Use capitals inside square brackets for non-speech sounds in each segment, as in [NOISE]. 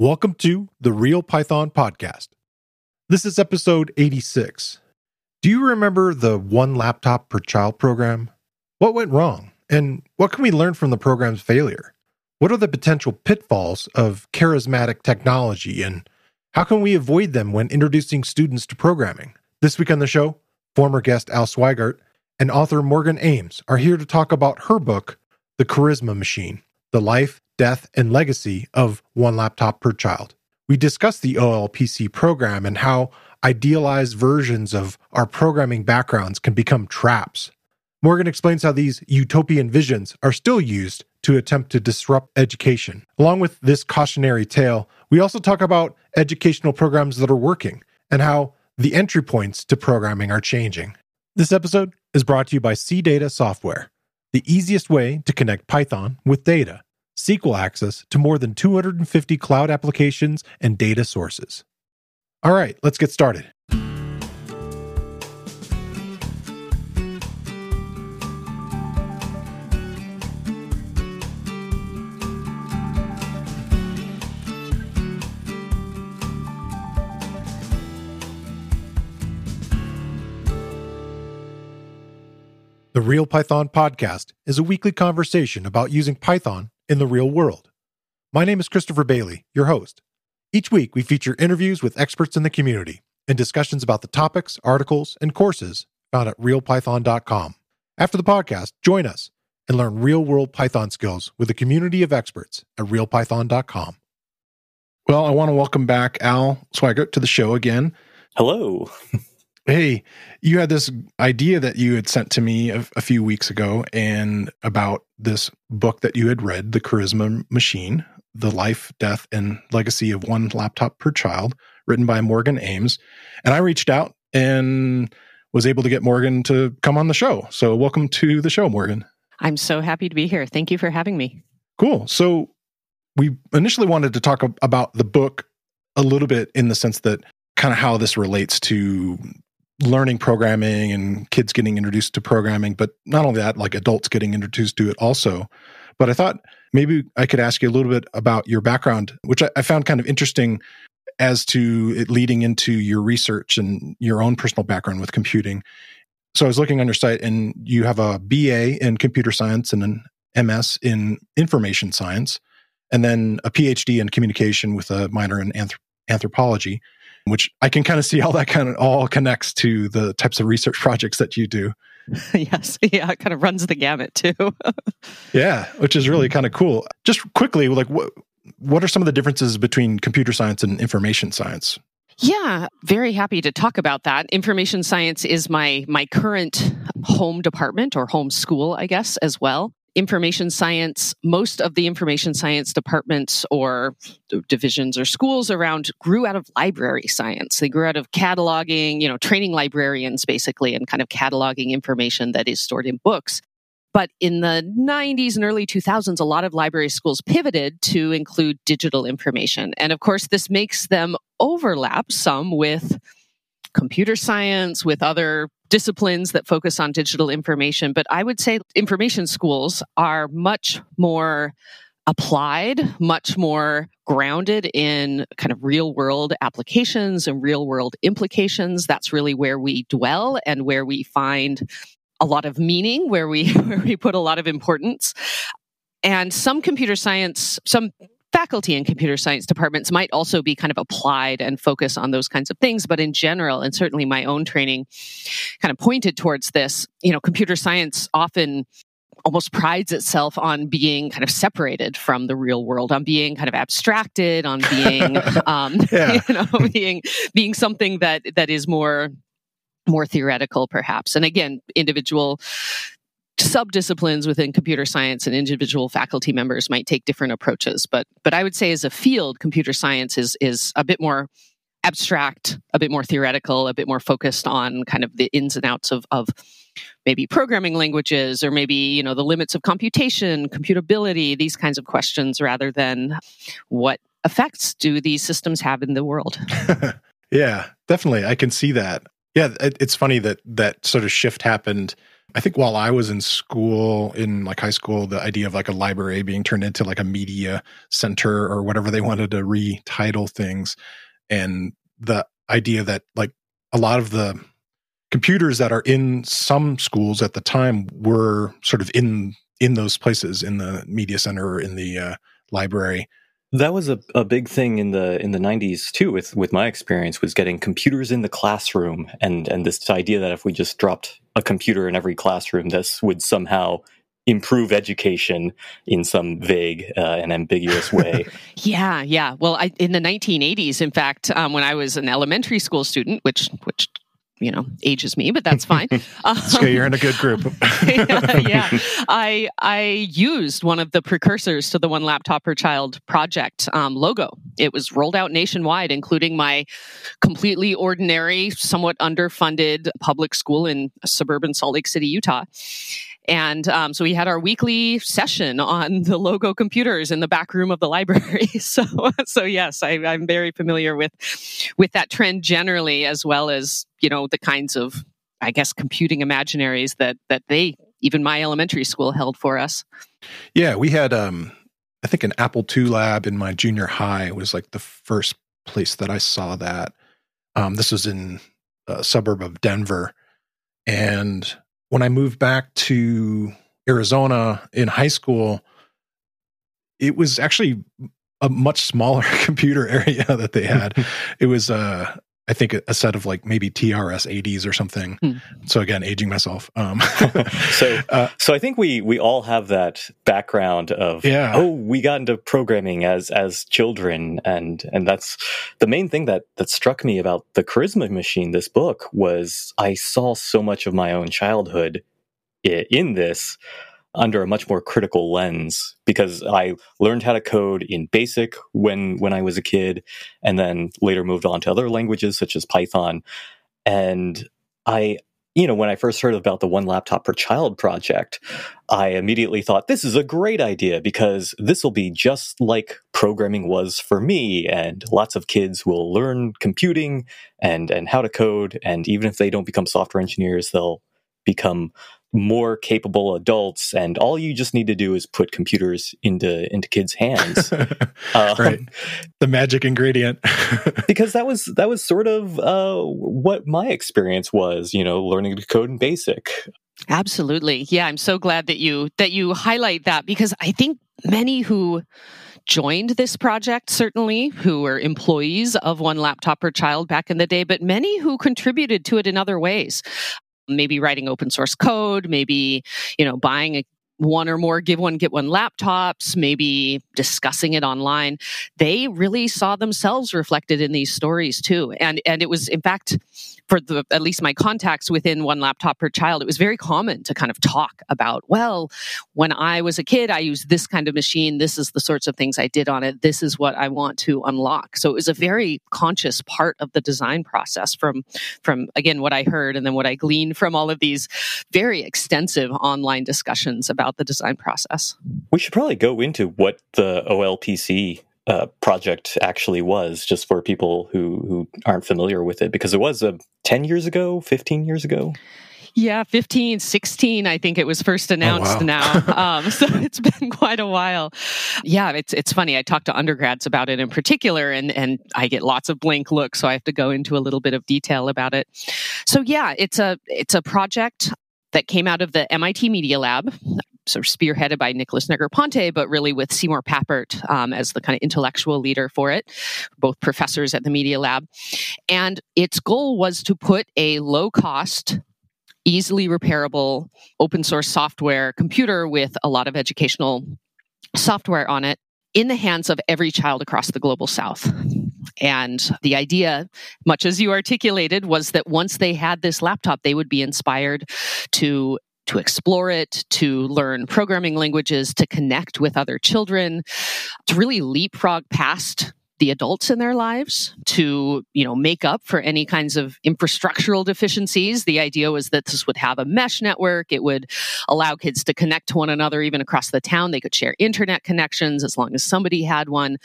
Welcome to the Real Python Podcast. This is episode 86. Do you remember the one laptop per child program? What went wrong? And what can we learn from the program's failure? What are the potential pitfalls of charismatic technology and how can we avoid them when introducing students to programming? This week on the show, former guest Al Sweigart and author Morgan Ames are here to talk about her book, The Charisma Machine The Life, death, and legacy of one laptop per child. We discuss the OLPC program and how idealized versions of our programming backgrounds can become traps. Morgan explains how these utopian visions are still used to attempt to disrupt education. Along with this cautionary tale, we also talk about educational programs that are working and how the entry points to programming are changing. This episode is brought to you by CData Software, the easiest way to connect Python with data. SQL access to more than 250 cloud applications and data sources. All right, let's get started. The Real Python Podcast is a weekly conversation about using Python in the real world. My name is Christopher Bailey, your host. Each week, we feature interviews with experts in the community and discussions about the topics, articles, and courses found at realpython.com. After the podcast, join us and learn real world Python skills with a community of experts at realpython.com. Well, I want to welcome back Al Sweigart to the show again. Hello. [LAUGHS] hey, you had this idea that you had sent to me a, a, few weeks ago and about this book that you had read, The Charisma Machine, The Life, Death, and Legacy of One Laptop Per Child, written by Morgan Ames. And I reached out and was able to get Morgan to come on the show. So welcome to the show, Morgan. I'm so happy to be here. Thank you for having me. Cool. So we initially wanted to talk about the book a little bit in the sense that kind of how this relates to learning programming and kids getting introduced to programming, but not only that, like adults getting introduced to it also. But I thought maybe I could ask you a little bit about your background, which I, I found kind of interesting as to it leading into your research and your own personal background with computing. So I was looking on your site and you have a BA in computer science and an MS in information science, and then a PhD in communication with a minor in anthrop- anthropology which I can kind of see how that kind of all connects to the types of research projects that you do. [LAUGHS] yes. Yeah. It kind of runs the gamut too. [LAUGHS] yeah. Which is really kind of cool. Just quickly, like what, what are some of the differences between computer science and information science? Yeah, very happy to talk about that. Information science is my my current home department or home school, I guess, as well information science, most of the information science departments or divisions or schools around grew out of library science. They grew out of cataloging, you know, training librarians basically and kind of cataloging information that is stored in books. But in the 90s and early 2000s, a lot of library schools pivoted to include digital information. And of course, this makes them overlap some with computer science, with other disciplines that focus on digital information. But I would say information schools are much more applied, much more grounded in kind of real world applications and real world implications. That's really where we dwell and where we find a lot of meaning, where we, [LAUGHS] where we put a lot of importance. And some computer science, some faculty in computer science departments might also be kind of applied and focus on those kinds of things. But in general, and certainly my own training kind of pointed towards this, you know, computer science often almost prides itself on being kind of separated from the real world, on being kind of abstracted, on being, [LAUGHS] um, [LAUGHS] you know, being being something that that is more more theoretical, perhaps. And again, individual subdisciplines within computer science and individual faculty members might take different approaches but but i would say as a field computer science is is a bit more abstract a bit more theoretical a bit more focused on kind of the ins and outs of of maybe programming languages or maybe you know the limits of computation computability these kinds of questions rather than what effects do these systems have in the world. [LAUGHS] Yeah definitely. I can see that. Yeah it, it's funny that that sort of shift happened I think while I was in school, in like high school, the idea of like a library being turned into like a media center or whatever they wanted to retitle things, and the idea that like a lot of the computers that are in some schools at the time were sort of in in those places in the media center or in the uh, library. That was a, a big thing in the in the 90s too with with my experience was getting computers in the classroom and and this idea that if we just dropped a computer in every classroom this would somehow improve education in some vague uh, and ambiguous [LAUGHS] way. yeah, yeah. Well, I, in the 1980s, in fact, um, when I was an elementary school student, which which you know ages me but that's fine. [LAUGHS] Um, okay you're in a good group. [LAUGHS] Yeah, yeah, i i used one of the precursors to the one laptop per child project um, logo. It was rolled out nationwide including my completely ordinary somewhat underfunded public school in suburban salt lake city utah and um, so we had our weekly session on the logo computers in the back room of the library. [LAUGHS] so, so yes, I, I'm very familiar with with that trend generally, as well as you know the kinds of, I guess, computing imaginaries that that they even my elementary school held for us. Yeah, we had um, I think an Apple II lab in my junior high was like the first place that I saw that. Um, this was in a suburb of Denver, and when I moved back to Arizona in high school, it was actually a much smaller [LAUGHS] computer area that they had. [LAUGHS] it was uh I think a, set of like maybe TRS 80s or something. Hmm. So again, aging myself. Um, [LAUGHS] so, [LAUGHS] uh, so I think we we all have that background of yeah. oh, we got into programming as as children, and and that's the main thing that that struck me about the Charisma Machine. This book was I saw so much of my own childhood in this under a much more critical lens because I learned how to code in BASIC when when I was a kid, and then later moved on to other languages such as Python. And I, you know, when I first heard about the One Laptop Per Child project, I immediately thought this is a great idea because this will be just like programming was for me, and lots of kids will learn computing and and how to code, and even if they don't become software engineers, they'll become more capable adults and all you just need to do is put computers into into kids hands. [LAUGHS] Um, right. The magic ingredient. [LAUGHS] because that was that was sort of uh, what my experience was you know learning to code in basic. Absolutely. Yeah i'm so glad that you that you highlight that because i think many who joined this project, certainly, who were employees of One Laptop Per Child back in the day, but many who contributed to it in other ways maybe writing open source code, maybe, you know, buying a one or more give one get one laptops maybe discussing it online. They really saw themselves reflected in these stories too. And and it was in fact for the at least my contacts within one laptop per child, it was very common to kind of talk about, well, when I was a kid, I used this kind of machine. This is the sorts of things I did on it. This is what I want to unlock. So it was a very conscious part of the design process from from again what I heard and then what I gleaned from all of these very extensive online discussions about the design process. We should probably go into what the OLPC uh, project actually was, just for people who who aren't familiar with it, because it was uh, ten years ago, fifteen years ago. Yeah, 15, 16, I think it was first announced oh, wow. now. [LAUGHS] Um, so [LAUGHS] it's been quite a while. Yeah, it's it's funny. I talk to undergrads about it in particular, and, and I get lots of blank looks, so I have to go into a little bit of detail about it. So yeah, it's a it's a project that came out of the MIT Media Lab sort of spearheaded by Nicholas Negroponte, but really with Seymour Papert um, as the kind of intellectual leader for it, both professors at the Media Lab. And its goal was to put a low cost, easily repairable open source software computer with a lot of educational software on it in the hands of every child across the global south. And the idea, much as you articulated, was that once they had this laptop, they would be inspired to to explore it, to learn programming languages, to connect with other children, to really leapfrog past the adults in their lives to, you know, make up for any kinds of infrastructural deficiencies. The idea was that this would have a mesh network. It would allow kids to connect to one another even across the town. They could share internet connections as long as somebody had one.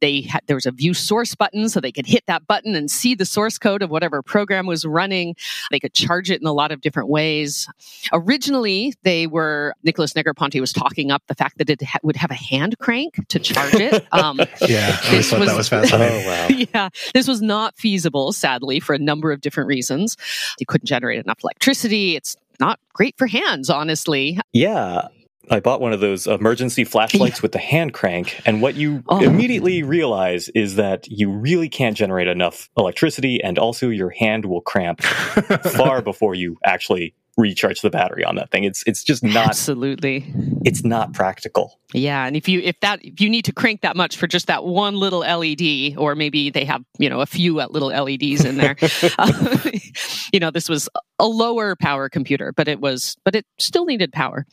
They had, there was a view source button so they could hit that button and see the source code of whatever program was running. They could charge it in a lot of different ways. Originally, they were, Nicholas Negroponte was talking up the fact that it ha- would have a hand crank to charge it. [LAUGHS] Um, yeah, I was, was fascinating. Oh, wow. [LAUGHS] yeah, this was not feasible, sadly, for a number of different reasons. You couldn't generate enough electricity. It's not great for hands, honestly. Yeah. I bought one of those emergency flashlights yeah. with the hand crank, and what you oh. immediately realize is that you really can't generate enough electricity, and also your hand will cramp [LAUGHS] far before you actually recharge the battery on that thing. It's it's just not absolutely. It's not practical. Yeah, and if you if that if you need to crank that much for just that one little LED, or maybe they have you know a few little LEDs in there, uh, [LAUGHS] [LAUGHS] you know this was a lower power computer, but it was but it still needed power.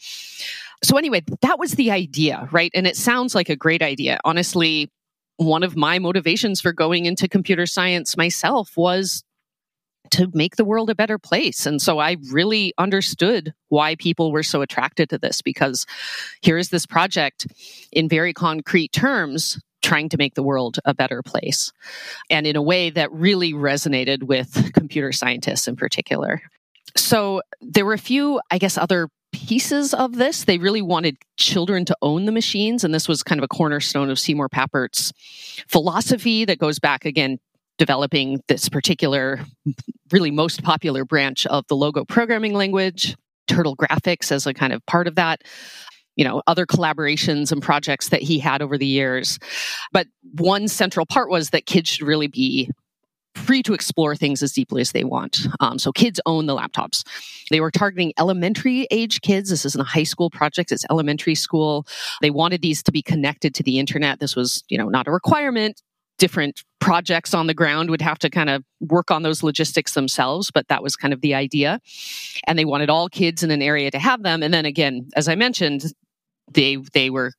So anyway, that was the idea, right? And it sounds like a great idea. Honestly, one of my motivations for going into computer science myself was to make the world a better place. And so I really understood why people were so attracted to this because here is this project in very concrete terms trying to make the world a better place and in a way that really resonated with computer scientists in particular. So there were a few, I guess, other pieces of this. They really wanted children to own the machines. And this was kind of a cornerstone of Seymour Papert's philosophy that goes back again developing this particular, really most popular branch of the logo programming language, Turtle Graphics as a kind of part of that. You know, other collaborations and projects that he had over the years. But one central part was that kids should really be free to explore things as deeply as they want. Um, so kids own the laptops. They were targeting elementary age kids. This isn't a high school project; it's elementary school. They wanted these to be connected to the internet. This was, you know, not a requirement different projects on the ground would have to kind of work on those logistics themselves, but that was kind of the idea. And they wanted all kids in an area to have them. And then again, as I mentioned, they they were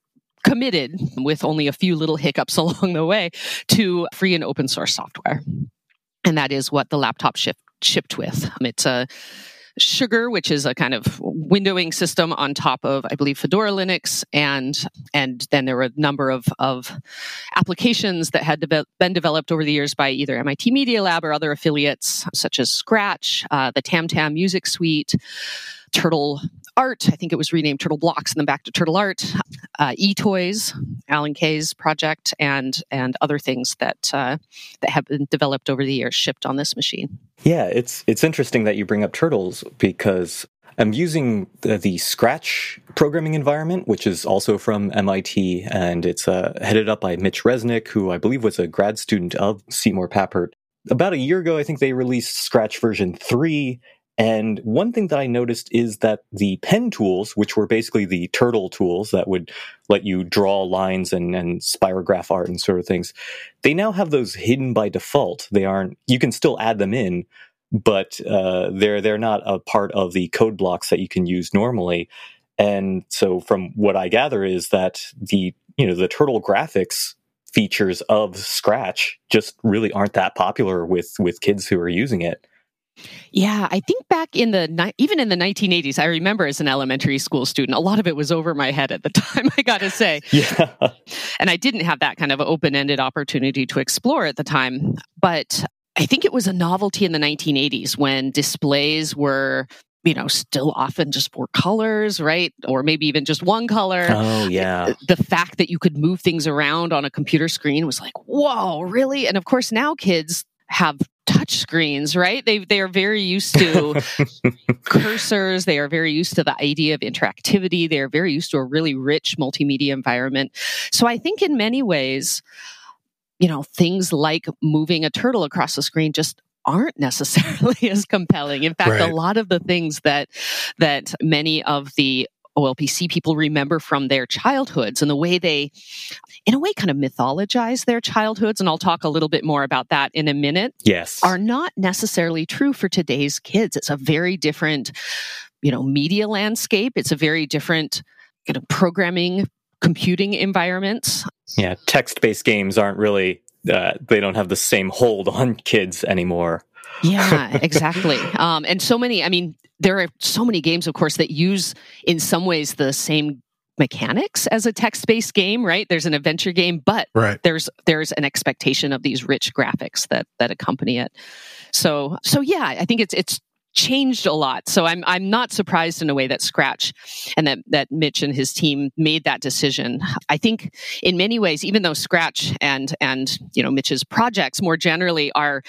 committed with only a few little hiccups [LAUGHS] along the way to free and open source software. And that is what the laptop ship, shipped with. It's a Sugar, which is a kind of windowing system on top of, I believe, Fedora Linux, and and then there were a number of of applications that had de- been developed over the years by either MIT Media Lab or other affiliates, such as Scratch, uh, the TamTam Music Suite, Turtle Art. I think it was renamed Turtle Blocks and then back to Turtle Art. Uh, eToys, Alan Kay's project, and and other things that uh, that have been developed over the years shipped on this machine. Yeah, it's it's interesting that you bring up turtles because I'm using the, the, Scratch programming environment, which is also from MIT, and it's uh, headed up by Mitch Resnick, who I believe was a grad student of Seymour Papert. About a year ago, I think they released Scratch version 3, and one thing that I noticed is that the pen tools, which were basically the turtle tools that would let you draw lines and, and spirograph art and sort of things, they now have those hidden by default. They aren't, you can still add them in, but uh, they're, they're not a part of the code blocks that you can use normally. And so from what I gather is that the, you know, the turtle graphics features of Scratch just really aren't that popular with, with kids who are using it. Yeah, I think back in the even in the 1980s, I remember as an elementary school student, a lot of it was over my head at the [LAUGHS] time. I got to say, yeah, and I didn't have that kind of open-ended opportunity to explore at the time. But I think it was a novelty in the 1980s when displays were you know, still often just four colors, right? Or maybe even just one color. Oh, yeah. The fact that you could move things around on a computer screen was like, whoa, really? And of course, now kids have touch screens, right? They they are very used to [LAUGHS] cursors. They are very used to the idea of interactivity. They are very used to a really rich multimedia environment. So I think in many ways, you know, things like moving a turtle across the screen just aren't [LAUGHS] necessarily as compelling. In fact, right. a lot of the things that that many of the OLPC people remember from their childhoods and the way they, in a way, kind of mythologize their childhoods. And I'll talk a little bit more about that in a minute. Yes. Are not necessarily true for today's kids. It's a very different, you know, media landscape. It's a very different kind of programming, computing environment. Yeah. Text based games aren't really uh, they don't have the same hold on kids anymore. yeah, [LAUGHS] exactly. Um, and so many, I mean, there are so many games, of course, that use in some ways the same mechanics as a text-based game right there's an adventure game but right. there's there's an expectation of these rich graphics that that accompany it so so yeah i think it's it's changed a lot. So I'm I'm not surprised in a way that Scratch and that that Mitch and his team made that decision. I think in many ways, even though Scratch and and you know Mitch's projects more generally are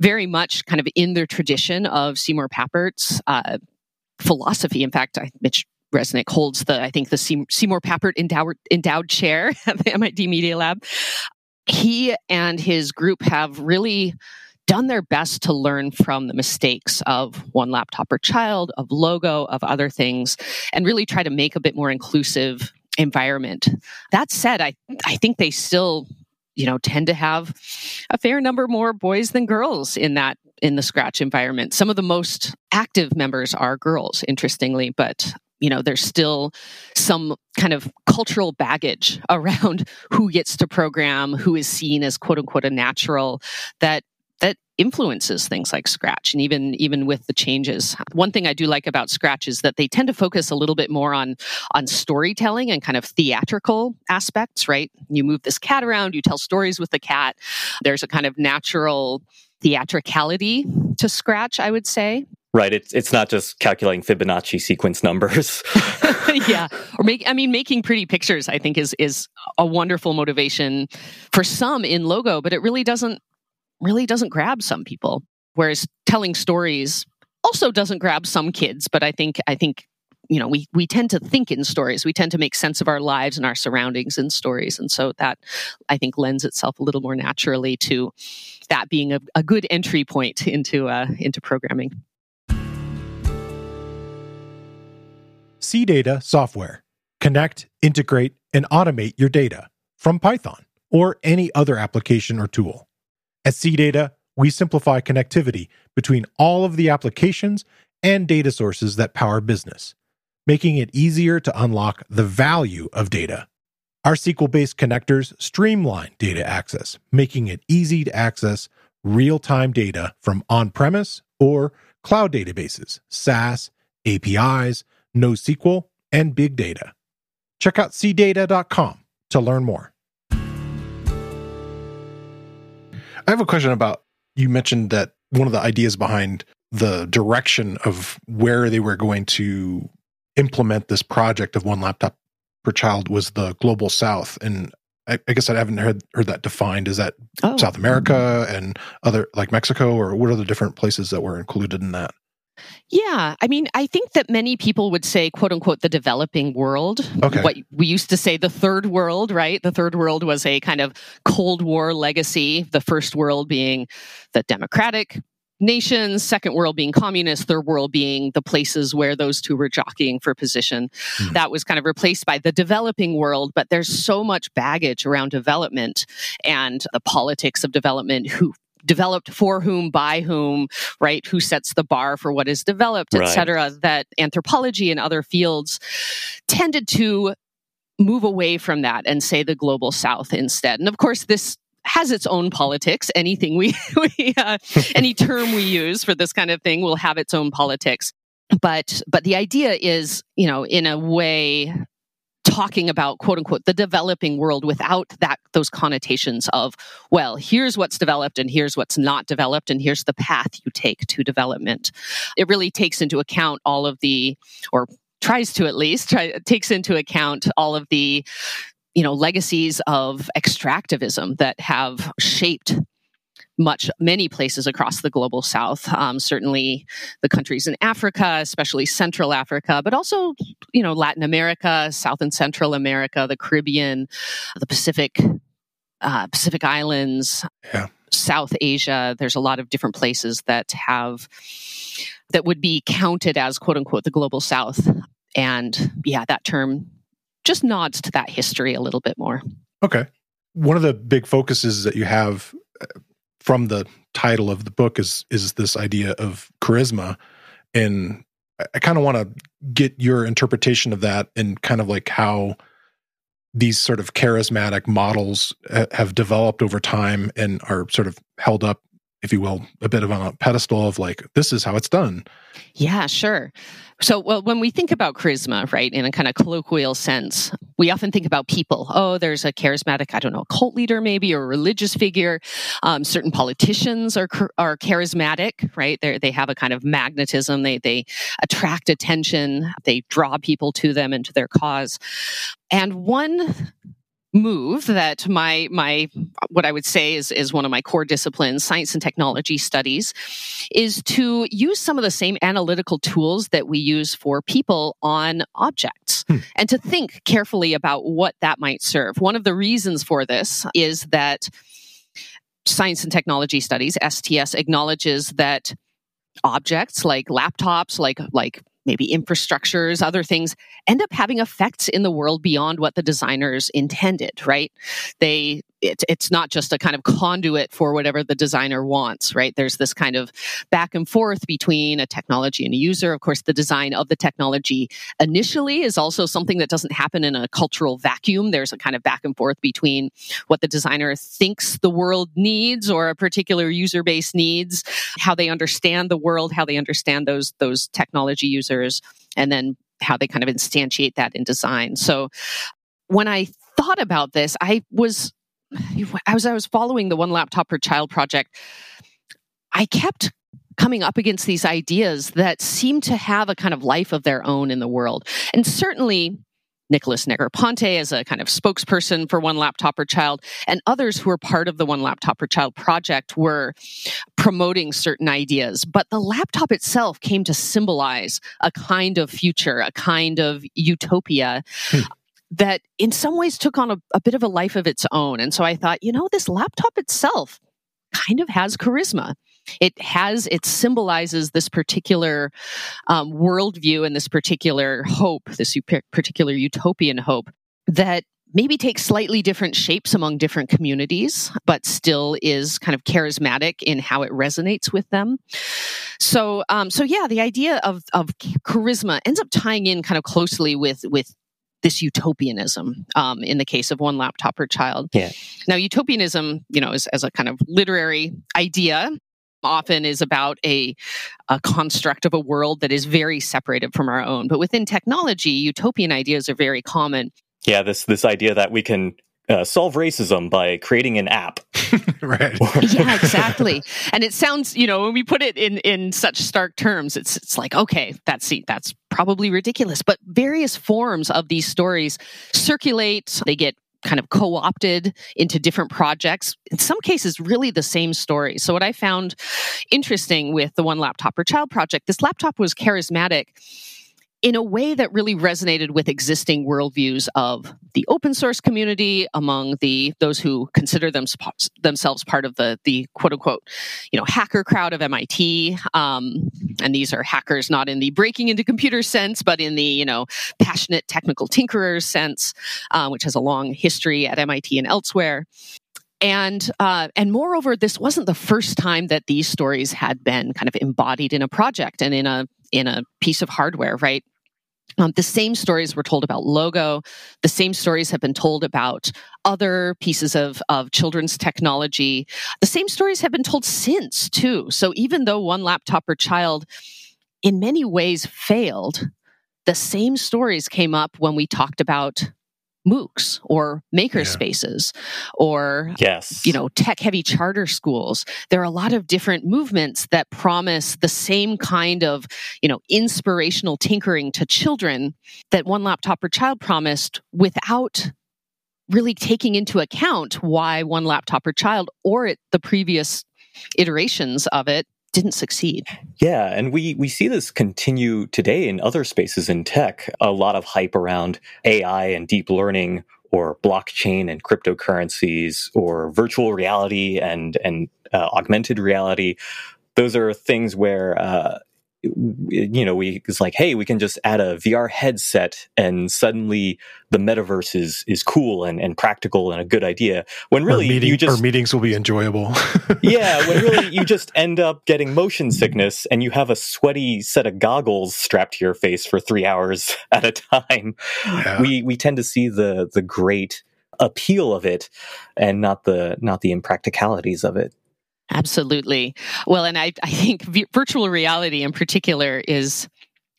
very much kind of in the tradition of Seymour Papert's uh, philosophy. In fact, I, Mitch Resnick holds the I think the Seymour Papert endowed, endowed chair [LAUGHS] at the MIT Media Lab. He and his group have really done their best to learn from the mistakes of one laptop per child, of logo, of other things, and really try to make a bit more inclusive environment. That said, I I think they still you know tend to have a fair number more boys than girls in that in the scratch environment some of the most active members are girls interestingly but you know there's still some kind of cultural baggage [LAUGHS] around who gets to program who is seen as quote unquote a natural that that influences things like scratch and even even with the changes one thing i do like about scratch is that they tend to focus a little bit more on on storytelling and kind of theatrical aspects right you move this cat around you tell stories with the cat there's a kind of natural theatricality to scratch i would say Right. It's it's not just calculating Fibonacci sequence numbers. [LAUGHS] [LAUGHS] yeah. Or make I mean making pretty pictures I think is is a wonderful motivation for some in logo, but it really doesn't really doesn't grab some people. Whereas telling stories also doesn't grab some kids, but I think I think you know we we tend to think in stories. We tend to make sense of our lives and our surroundings in stories, and so that I think lends itself a little more naturally to that being a, a good entry point into uh, into programming. CData software. Connect, integrate, and automate your data from Python or any other application or tool. At CData, we simplify connectivity between all of the applications and data sources that power business, making it easier to unlock the value of data. Our SQL based connectors streamline data access, making it easy to access real time data from on premise or cloud databases, SaaS, APIs, NoSQL, and big data. Check out cdata.com to learn more. I have a question about you mentioned that one of the ideas behind the direction of where they were going to implement this project of one laptop per child was the global south and I, I guess I haven't heard heard that defined. Is that oh. South America and other like Mexico, or what are the different places that were included in that? Yeah, I mean, I think that many people would say, quote unquote, the developing world. Okay. What we used to say, the third world, right? The third world was a kind of Cold War legacy, the first world being the democratic nations, second world being communist, third world being the places where those two were jockeying for position. Mm. That was kind of replaced by the developing world, but there's so much baggage around development and the politics of development, who developed for whom, by whom, right? Who sets the bar for what is developed, right. et cetera, that anthropology and other fields tended to move away from that and say the global south instead. And of course, this has its own politics. Anything we, [LAUGHS] we uh, any term we use for this kind of thing will have its own politics. But but the idea is, you know, in a way, talking about quote unquote the developing world without that those connotations of well here's what's developed and here's what's not developed and here's the path you take to development. It really takes into account all of the or tries to at least try, takes into account all of the you know legacies of extractivism that have shaped much many places across the global south um, certainly the countries in africa especially central africa but also you know latin america south and central america the caribbean the pacific uh, pacific islands yeah. south asia. There's a lot of different places that have that would be counted as quote unquote the global south. And yeah that term just nods to that history a little bit more. Okay. One of the big focuses that you have from the title of the book is is this idea of charisma. And I kind of want to get your interpretation of that and kind of like how these sort of charismatic models have developed over time and are sort of held up if you will, a bit of a pedestal of like, this is how it's done. Yeah, sure. So, well, when we think about charisma, right, in a kind of colloquial sense, we often think about people. Oh, there's a charismatic, I don't know, cult leader maybe, or religious figure. Um, certain politicians are are charismatic, right? They they have a kind of magnetism. They they attract attention. They draw people to them and to their cause. And one move that my my what I would say is is one of my core disciplines, science and technology studies, is to use some of the same analytical tools that we use for people on objects hmm. and to think carefully about what that might serve. One of the reasons for this is that science and technology studies STS acknowledges that objects like laptops like like maybe infrastructures, other things end up having effects in the world beyond what the designers intended, right? They it, it's not just a kind of conduit for whatever the designer wants, right? There's this kind of back and forth between a technology and a user. Of course, the design of the technology initially is also something that doesn't happen in a cultural vacuum. There's a kind of back and forth between what the designer thinks the world needs or a particular user base needs, how they understand the world, how they understand those those technology users, and then how they kind of instantiate that in design. So when I thought about this, I was as I was following the One Laptop Per Child project, I kept coming up against these ideas that seem to have a kind of life of their own in the world. And certainly, Nicholas Negroponte as a kind of spokesperson for One Laptop Per Child, and others who were part of the One Laptop Per Child project were promoting certain ideas. But the laptop itself came to symbolize a kind of future, a kind of utopia. Hmm. That in some ways took on a, a bit of a life of its own. And so I thought, you know, this laptop itself kind of has charisma. It has, it symbolizes this particular um, worldview and this particular hope, this particular utopian hope that maybe takes slightly different shapes among different communities, but still is kind of charismatic in how it resonates with them. So, um, so yeah, the idea of of charisma ends up tying in kind of closely with with this utopianism um, in the case of one laptop per child. Yeah. Now, utopianism, you know, is, as a kind of literary idea, often is about a, a construct of a world that is very separated from our own. But within technology, utopian ideas are very common. Yeah, this this idea that we can uh, solve racism by creating an app. [LAUGHS] right. yeah, exactly. And it sounds, you know, when we put it in in such stark terms, it's it's like, okay, that's that's probably ridiculous. But various forms of these stories circulate. They get kind of co-opted into different projects in some cases really the same story so what i found interesting with the one laptop per child project this laptop was charismatic in a way that really resonated with existing worldviews of the open source community among the those who consider them, themselves part of the the quote unquote you know hacker crowd of MIT um, and these are hackers not in the breaking into computers sense but in the you know passionate technical tinkerers sense uh, which has a long history at MIT and elsewhere and uh, and moreover, this wasn't the first time that these stories had been kind of embodied in a project and in a in a piece of hardware, right? Um, the same stories were told about Logo. The same stories have been told about other pieces of, of children's technology. The same stories have been told since, too. So even though one laptop per child in many ways failed, the same stories came up when we talked about MOOCs or maker yeah. spaces or yes. you know tech heavy charter schools there are a lot of different movements that promise the same kind of you know inspirational tinkering to children that one laptop per child promised without really taking into account why one laptop per child or it, the previous iterations of it didn't succeed. Yeah, and we we see this continue today in other spaces in tech. A lot of hype around AI and deep learning or blockchain and cryptocurrencies or virtual reality and and uh, augmented reality. Those are things where uh, you know, we it's like, hey, we can just add a VR headset and suddenly the metaverse is is cool and, and practical and a good idea. When really meeting, you just our meetings will be enjoyable. [LAUGHS] yeah, when really you just end up getting motion sickness and you have a sweaty set of goggles strapped to your face for three hours [LAUGHS] at a time. Yeah. We we tend to see the the great appeal of it and not the not the impracticalities of it. Absolutely. Well, and I, I think virtual reality in particular is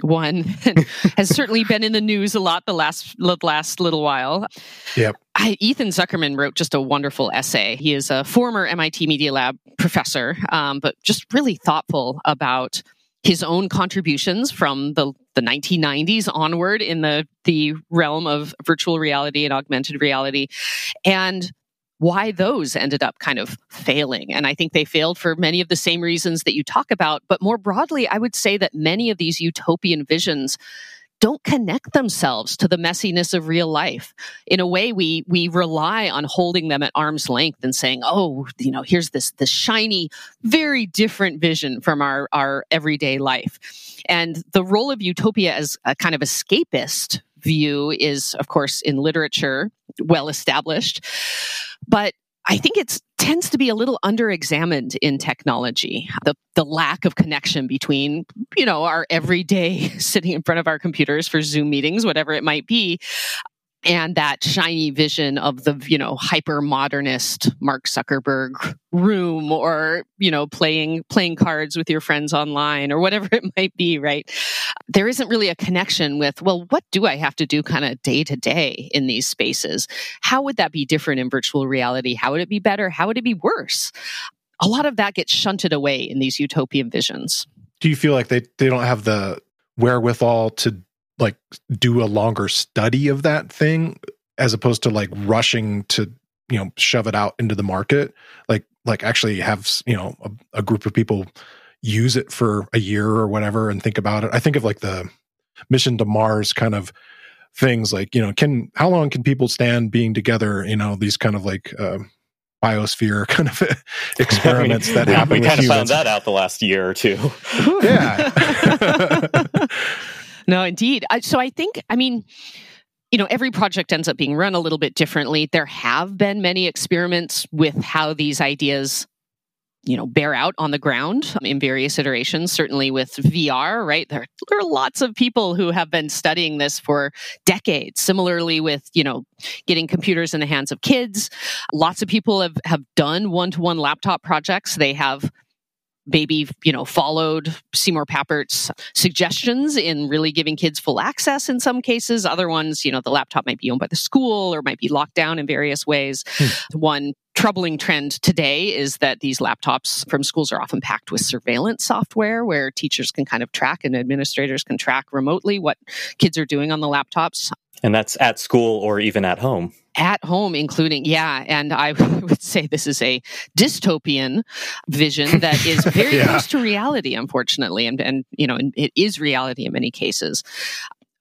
one has certainly been in the news a lot the last the last little while. Yep. I, Ethan Zuckerman wrote just a wonderful essay. He is a former MIT Media Lab professor, um, but just really thoughtful about his own contributions from the, the 1990s onward in the, the realm of virtual reality and augmented reality. And why those ended up kind of failing. And I think they failed for many of the same reasons that you talk about. But more broadly, I would say that many of these utopian visions don't connect themselves to the messiness of real life. In a way, we we rely on holding them at arm's length and saying, "Oh, you know, here's this this shiny, very different vision from our our everyday life." And the role of utopia as a kind of escapist view is, of course, in literature well established. But I think it tends to be a little underexamined in technology. The the lack of connection between, you know, our everyday [LAUGHS] sitting in front of our computers for Zoom meetings, whatever it might be, and that shiny vision of the you know hyper modernist mark zuckerberg room or you know playing playing cards with your friends online or whatever [LAUGHS] it might be right? There isn't really a connection with well what do i have to do kind of day to day in these spaces? How would that be different in virtual reality? How would it be better? How would it be worse? A lot of that gets shunted away in these utopian visions. Do you feel like they, they don't have the wherewithal to like do a longer study of that thing as opposed to like rushing to you know shove it out into the market. Like like actually have you know a, a, group of people use it for a year or whatever and think about it. I think of like the mission to mars kind of things like you know can how long can people stand being together you know these kind of like uh, biosphere [LAUGHS] kind of [LAUGHS] experiments that happen we kind of found that out the last year or two. Yeah [LAUGHS] no, indeed. So I think, I mean, you know, every project ends up being run a little bit differently. There have been many experiments with how these ideas you know bear out on the ground in various iterations certainly with vr right there, are lots of people who have been studying this for decades similarly with you know getting computers in the hands of kids lots of people have have done one-to-one laptop projects they have maybe you know followed Seymour Papert's suggestions in really giving kids full access in some cases. Other ones you know the laptop might be owned by the school or might be locked down in various ways. Hmm. one troubling trend today is that these laptops from schools are often packed with surveillance software where teachers can kind of track and administrators can track remotely what kids are doing on the laptops and that's at school or even at home at home, including, yeah. And I [LAUGHS] would say this is a dystopian vision that is [LAUGHS] very yeah. close to reality, unfortunately. And, and, you know, it is reality in many cases.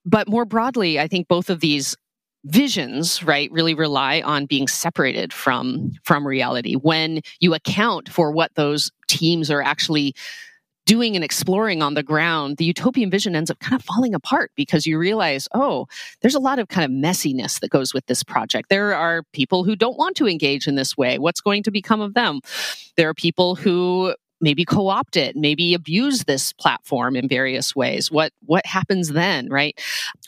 But more broadly, I think both of these visions right really rely on being separated from from reality when you account for what those teams are actually doing and exploring on the ground, the utopian vision ends up kind of falling apart because you realize, oh, there's a lot of kind of messiness that goes with this project. There are people who don't want to engage in this way. What's going to become of them? There are people who maybe co-opt it maybe abuse this platform in various ways what what happens then right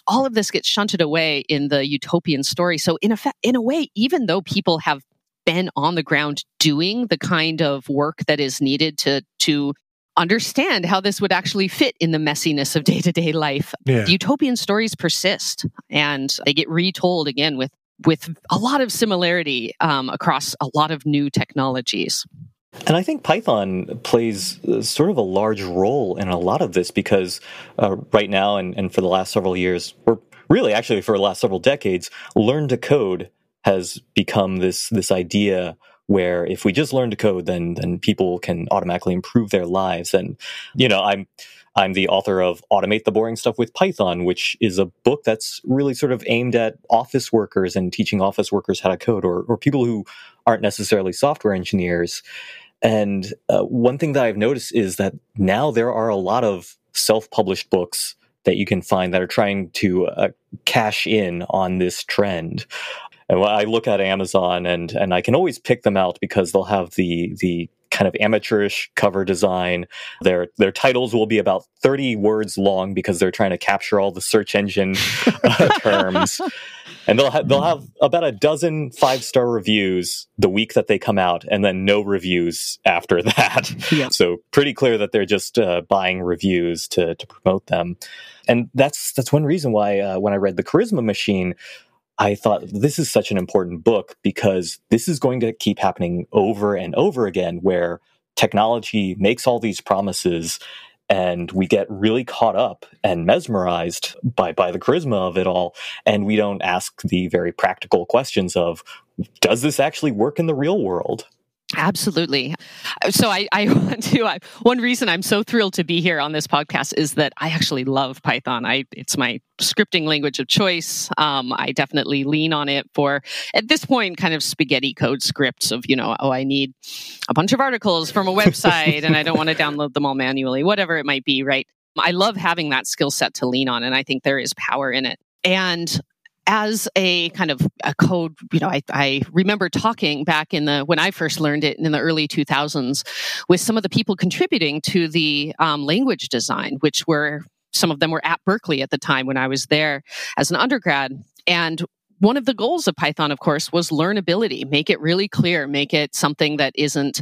all of this gets shunted away in the utopian story so in effect in a way even though people have been on the ground doing the kind of work that is needed to to understand how this would actually fit in the messiness of day to day life. Yeah. Utopian stories persist and they get retold again with with a lot of similarity um, across a lot of new technologies. And I think Python plays uh, sort of a large role in a lot of this because uh, right now and, and for the last several years, or really actually for the last several decades, learn to code has become this this idea where if we just learn to code, then then people can automatically improve their lives. And you know, I'm I'm the author of Automate the Boring Stuff with Python, which is a book that's really sort of aimed at office workers and teaching office workers how to code, or or people who aren't necessarily software engineers. And uh, one thing that I've noticed is that now there are a lot of self published books that you can find that are trying to uh, cash in on this trend. And I look at Amazon and and I can always pick them out because they'll have the the kind of amateurish cover design. Their their titles will be about 30 words long because they're trying to capture all the search engine [LAUGHS] uh, terms. And they'll have they'll have about a dozen five star reviews the week that they come out, and then no reviews after [LAUGHS] that. Yeah. So pretty clear that they're just uh, buying reviews to to promote them. And that's that's one reason why uh, when I read the Charisma Machine, I thought this is such an important book because this is going to keep happening over and over again where technology makes all these promises and we get really caught up and mesmerized by by the charisma of it all. And we don't ask the very practical questions of does this actually work in the real world Absolutely. So I, I [LAUGHS] want to. I, one reason I'm so thrilled to be here on this podcast is that I actually love Python. I it's my scripting language of choice. Um, I definitely lean on it for at this point, kind of spaghetti code scripts of you know, oh, I need a bunch of articles from a website, and I don't want to download them all manually, whatever it might be. Right. I love having that skill set to lean on, and I think there is power in it. And as a kind of a code, you know, I, I remember talking back in the when I first learned it in the early 2000s with some of the people contributing to the um, language design, which were some of them were at Berkeley at the time when I was there as an undergrad. And one of the goals of Python, of course, was learnability. Make it really clear. Make it something that isn't,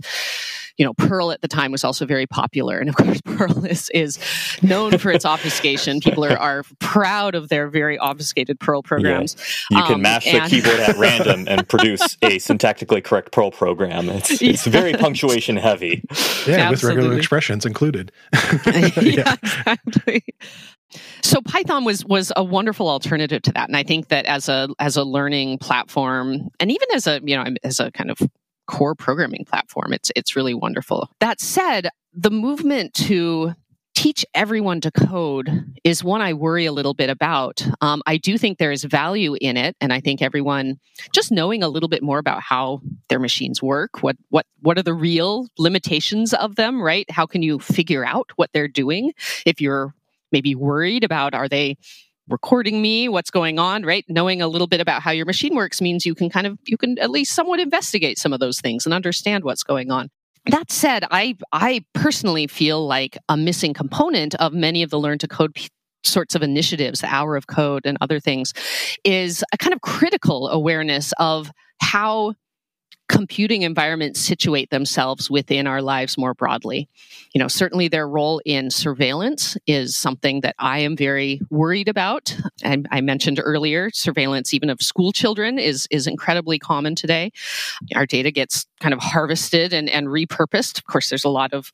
you know, Perl at the time was also very popular. And of [LAUGHS] course, Perl is, is known for its obfuscation. People are, are proud of their very obfuscated Perl programs. Yeah. You can um, mash and... the keyboard at [LAUGHS] random and produce a syntactically correct Perl program. It's, it's very punctuation heavy. Yeah, Absolutely. with regular expressions included. [LAUGHS] yeah, yeah, exactly so python was was a wonderful alternative to that and i think that as a as a learning platform and even as a you know as a kind of core programming platform it's it's really wonderful that said the movement to teach everyone to code is one I worry a little bit about. Um, I do think there is value in it, and I think everyone just knowing a little bit more about how their machines work, what what what are the real limitations of them, right? How can you figure out what they're doing if you're maybe worried about are they recording me what's going on right? Knowing a little bit about how your machine works means you can kind of you can at least somewhat investigate some of those things and understand what's going on. That said i i personally feel like a missing component of many of the learn to code p- sorts of initiatives the hour of code and other things is a kind of critical awareness of how computing environments situate themselves within our lives more broadly. You know, certainly their role in surveillance is something that I am very worried about. And I mentioned earlier, surveillance even of school children is is incredibly common today. Our data gets kind of harvested and, and repurposed. Of course, there's a lot of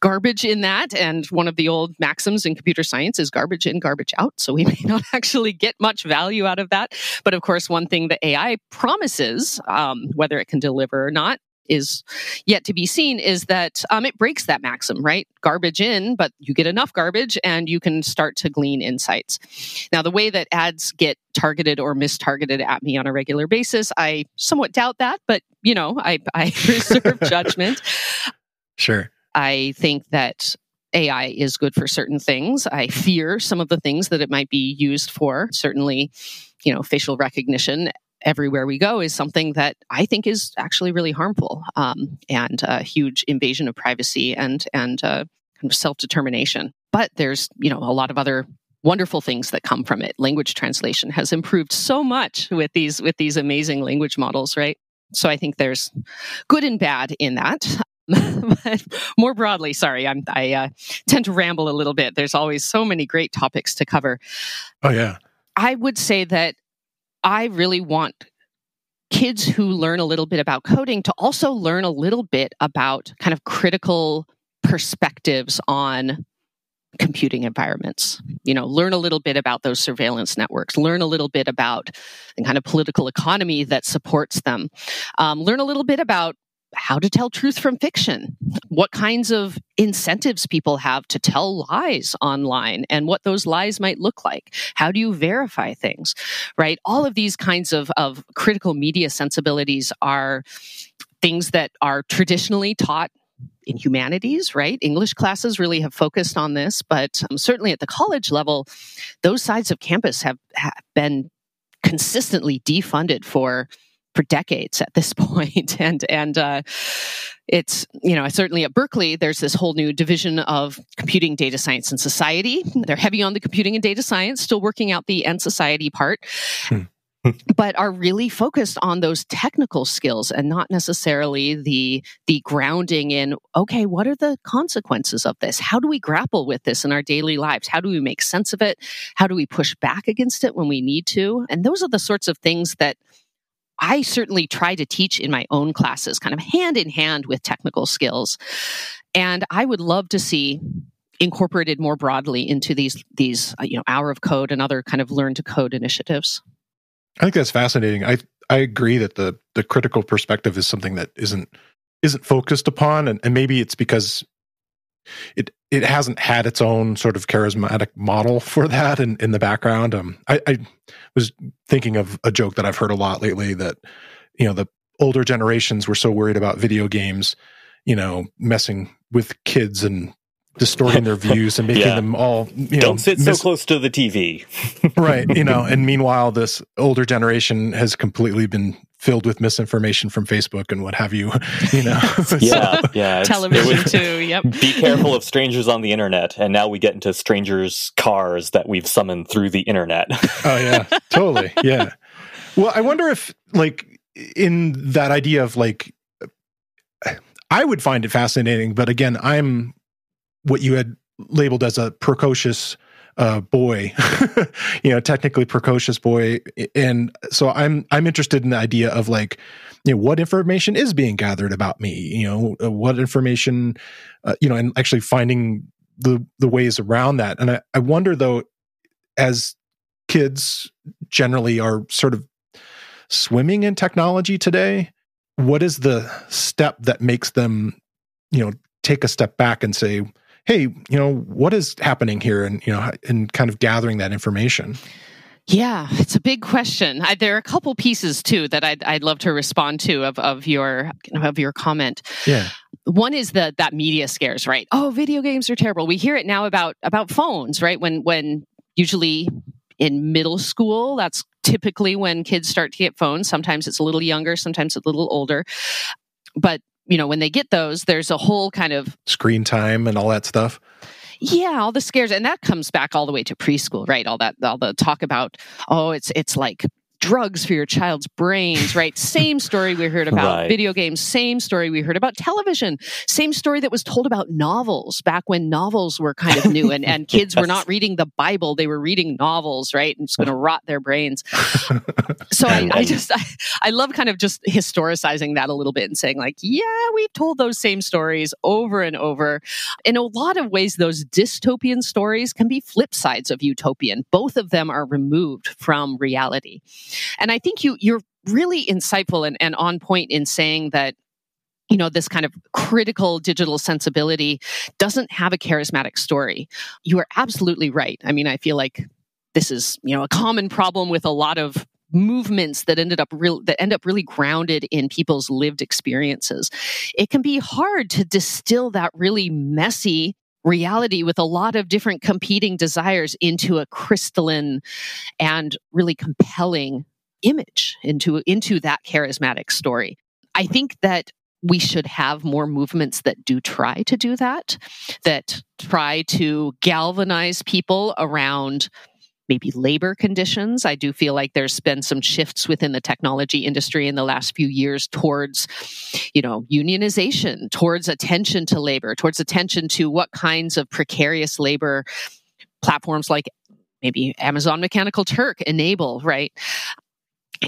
garbage in that. And one of the old maxims in computer science is garbage in, garbage out. So we [LAUGHS] may not actually get much value out of that. But of course, one thing that AI promises, um, whether it can deliver or not is yet to be seen is that um, it breaks that maxim, right? Garbage in, but you get enough garbage and you can start to glean insights. Now, the way that ads get targeted or mistargeted at me on a regular basis, I somewhat doubt that, but you know, I, I [LAUGHS] reserve judgment. Sure. I think that AI is good for certain things. I fear some of the things that it might be used for. Certainly, you know, facial recognition everywhere we go is something that I think is actually really harmful um, and a huge invasion of privacy and and uh, kind of self determination. But there's you know a lot of other wonderful things that come from it. Language translation has improved so much with these with these amazing language models, right? So I think there's good and bad in that. [LAUGHS] but more broadly, sorry, I'm, I uh, tend to ramble a little bit. There's always so many great topics to cover. Oh yeah, I would say that I really want kids who learn a little bit about coding to also learn a little bit about kind of critical perspectives on computing environments. You know, learn a little bit about those surveillance networks, learn a little bit about the kind of political economy that supports them, um, learn a little bit about how to tell truth from fiction, what kinds of incentives people have to tell lies online, and what those lies might look like. How do you verify things, right? All of these kinds of, of critical media sensibilities are things that are traditionally taught in humanities, right? English classes really have focused on this, but um, certainly at the college level, those sides of campus have, have been consistently defunded for for decades at this [LAUGHS] point. And and uh, it's you know certainly at berkeley there's this whole new division of computing data science and society. They're heavy on the computing and data science still working out the and society part. Hmm. but are really focused on those technical skills and not necessarily the the grounding in okay what are the consequences of this? How do we grapple with this in our daily lives? How do we make sense of it? How do we push back against it when we need to? And those are the sorts of things that I certainly try to teach in my own classes, kind of hand in hand with technical skills. And I would love to see incorporated more broadly into these these uh, you know hour of code and other kind of learn to code initiatives. I think that's fascinating. I I agree that the the critical perspective is something that isn't isn't focused upon and, and maybe it's because it it hasn't had its own sort of charismatic model for that in, in the background. Um, I, I was thinking of a joke that I've heard a lot lately that you know the older generations were so worried about video games, you know, messing with kids and distorting their [LAUGHS] views and making yeah. them all you don't sit mis- so close to the TV, right? You know, [LAUGHS] and meanwhile, this older generation has completely been filled with misinformation from Facebook and what have you. [LAUGHS] You know, [LAUGHS] yeah, [LAUGHS] yeah, television was, too. Yep. Be careful of strangers on the internet, and now we get into strangers' cars that we've summoned through the internet. oh yeah, totally. Yeah. Well, I wonder if like in that idea of like. I would find it fascinating, but again, I'm what you had labeled as a precocious uh, boy, [LAUGHS] you know, technically precocious boy. And so I'm I'm interested in the idea of like, you know, what information is being gathered about me? You know, uh, what information, uh, you know, and actually finding the the ways around that. And I, I wonder though, as kids generally are sort of swimming in technology today, what is the step that makes them, you know, take a step back and say, hey, you know, what is happening here, and you know, and kind of gathering that information. Yeah, it's a big question. I, there are a couple pieces too that I'd, I'd love to respond to of, of your of your comment. Yeah. One is the that media scares, right? Oh, video games are terrible. We hear it now about about phones, right? When when usually in middle school, that's typically when kids start to get phones. Sometimes it's a little younger, sometimes a little older. But you know, when they get those, there's a whole kind of screen time and all that stuff. Yeah, all the scares, and that comes back all the way to preschool, right? All that, all the talk about, oh, it's it's like drugs for your child's brains, right? same story we heard about right. video games, same story we heard about television, same story that was told about novels back when novels were kind of new and, and [LAUGHS] kids yes. were not reading the Bible, they were reading novels, right? And it's going [LAUGHS] to rot their brains. [LAUGHS] so I, I, just, I, I love kind of just historicizing that a little bit and saying, like, yeah, we've told those same stories over and over. In a lot of ways, those dystopian stories can be flip sides of utopian. Both of them are removed from reality. And I think you you're really insightful and, and on point in saying that you know this kind of critical digital sensibility doesn't have a charismatic story. You are absolutely right. I mean i feel like this is you know a common problem with a lot of movements that ended up real that end up really grounded in people's lived experiences. It can be hard to distill that really messy reality with a lot of different competing desires into a crystalline and really compelling image into into that charismatic story. I think that we should have more movements that do try to do that, that try to galvanize people around maybe labor conditions. I do feel like there's been some shifts within the technology industry in the last few years towards, you know, unionization, towards attention to labor, towards attention to what kinds of precarious labor platforms like maybe Amazon Mechanical Turk enable, right?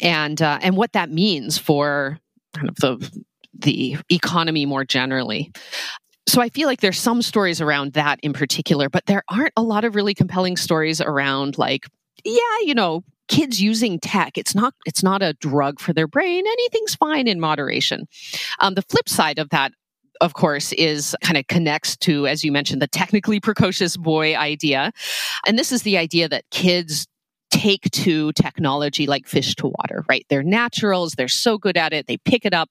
And uh, and what that means for kind of the the economy more generally so I feel like there's some stories around that in particular, but there aren't a lot of really compelling stories around like, yeah, you know, kids using tech. It's not it's not a drug for their brain. Anything's fine in moderation. Um, the flip side of that of course, is kind of connects to, as you mentioned, the technically precocious boy idea. And this is the idea that kids take to technology like fish to water, right? They're naturals. They're so good at it. They pick it up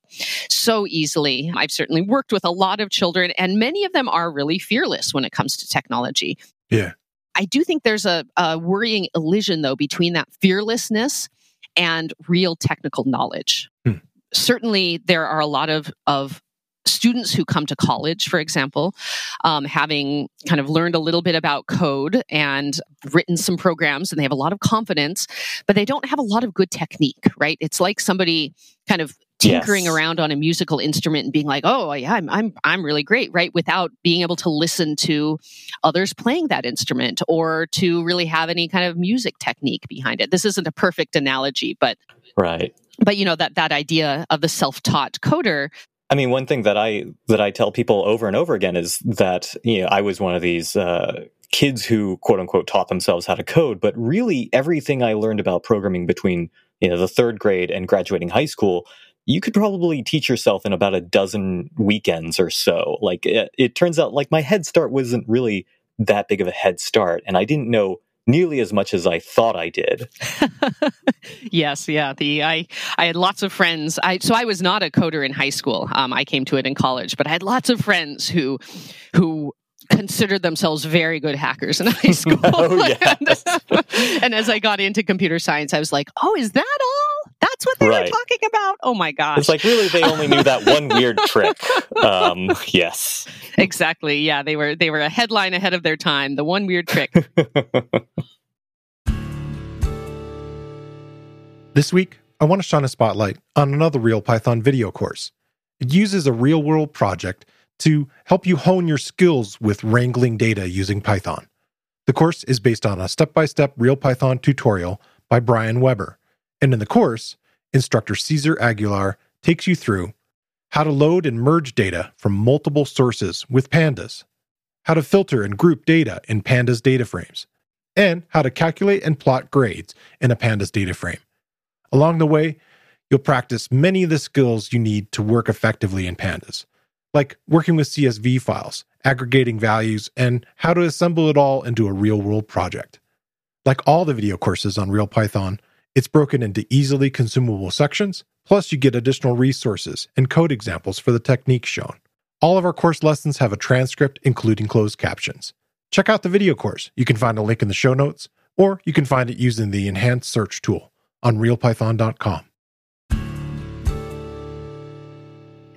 so easily. I've certainly worked with a lot of children and many of them are really fearless when it comes to technology. Yeah. I do think there's a, a worrying illusion though between that fearlessness and real technical knowledge. Hmm. Certainly there are a lot of, of students who come to college, for example, um, having kind of learned a little bit about code and written some programs, and they have a lot of confidence, but they don't have a lot of good technique, right? It's like somebody kind of tinkering yes. around on a musical instrument and being like, "Oh, yeah, I'm I'm I'm really great," right? Without being able to listen to others playing that instrument or to really have any kind of music technique behind it. This isn't a perfect analogy, but right. But you know that that idea of the self-taught coder I mean, one thing that I that I tell people over and over again is that you know I was one of these uh, kids who quote unquote taught themselves how to code, but really everything I learned about programming between you know the third grade and graduating high school, you could probably teach yourself in about a dozen weekends or so. Like it, it turns out, like my head start wasn't really that big of a head start, and I didn't know nearly as much as I thought I did. [LAUGHS] yes, yeah. The I I had lots of friends. I so I was not a coder in high school. Um, I came to it in college, but I had lots of friends who who considered themselves very good hackers in [LAUGHS] high [LAUGHS] school. oh, yes. and, and as I got into computer science, I was like, "Oh, is that all? That's what they right. were talking about? Oh my gosh!" It's like really they only knew that one [LAUGHS] weird trick. Um, yes, exactly. Yeah, they were they were a headline ahead of their time. The one weird trick. [LAUGHS] this week, I want to shine a spotlight on another Real Python video course. It uses a real world project to help you hone your skills with wrangling data using Python. The course is based on a step by step Real Python tutorial by Bryan Weber. And in the course, instructor Cesar Aguilar takes you through how to load and merge data from multiple sources with pandas, how to filter and group data in pandas data frames, and how to calculate and plot grades in a pandas data frame. Along the way, you'll practice many of the skills you need to work effectively in pandas like working with CSV files, aggregating values, and how to assemble it all into a real world project. Like all the video courses on RealPython, it's broken into easily consumable sections, plus, you get additional resources and code examples for the techniques shown. All of our course lessons have a transcript, including closed captions. Check out the video course. You can find a link in the show notes, or you can find it using the enhanced search tool on realpython.com.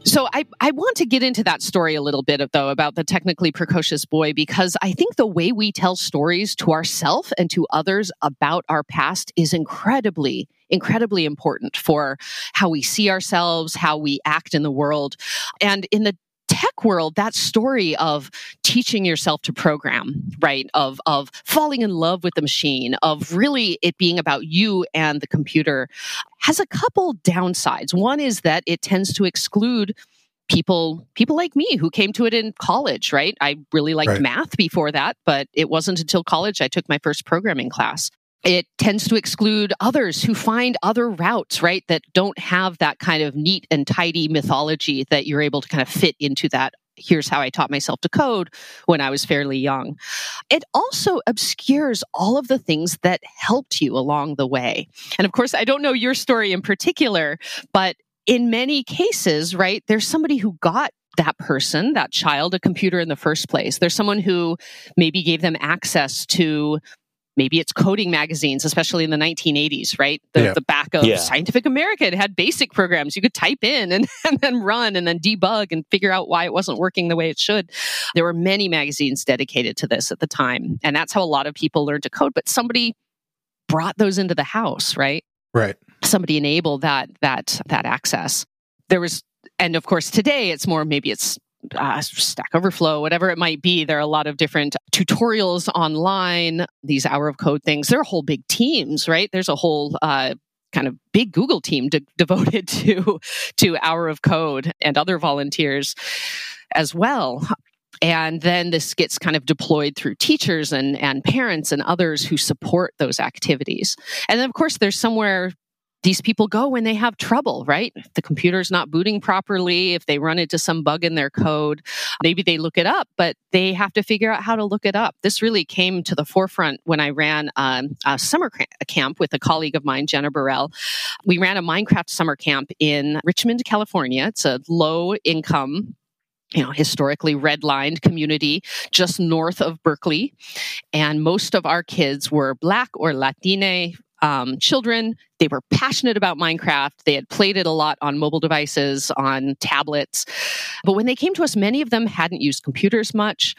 So I, I want to get into that story a little bit though about the technically precocious boy because I think the way we tell stories to ourselves and to others about our past is incredibly incredibly important for how we see ourselves, how we act in the world. And in the tech world, that story of teaching yourself to program, right? Of, of falling in love with the machine, of really it being about you and the computer has a couple downsides. One is that it tends to exclude people people like me who came to it in college right i really liked right. math before that but it wasn't until college i took my first programming class it tends to exclude others who find other routes, right, that don't have that kind of neat and tidy mythology that you're able to kind of fit into that. Here's how I taught myself to code when I was fairly young. It also obscures all of the things that helped you along the way. And of course, I don't know your story in particular, but in many cases, right, there's somebody who got that person, that child, a computer in the first place. There's someone who maybe gave them access to maybe it's coding magazines, especially in the 1980s, right? The, yeah. the back of yeah. Scientific American had basic programs you could type in and, [LAUGHS] and then run and then debug and figure out why it wasn't working the way it should. There were many magazines dedicated to this at the time. And that's how a lot of people learned to code. But somebody brought those into the house, right? Right. Somebody enabled that that that access. There was and of course today it's more maybe it's uh, Stack Overflow, whatever it might be. There are a lot of different tutorials online, these hour of code things. There are whole big teams, right? There's a whole uh, kind of big Google team de- [LAUGHS] devoted to to hour of code and other volunteers as well. And then this gets kind of deployed through teachers and, and parents and others who support those activities. And then, of course, there's somewhere these people go when they have trouble, right? If the computer's not booting properly, if they run into some bug in their code, maybe they look it up, but they have to figure out how to look it up. This really came to the forefront when I ran um, a summer camp with a colleague of mine, Jenna Burrell. We ran a Minecraft summer camp in Richmond, California. It's a low income you know, historically redlined community just north of Berkeley. And most of our kids were Black or Latine um, children. They were passionate about Minecraft. They had played it a lot on mobile devices, on tablets. But when they came to us, many of them hadn't used computers much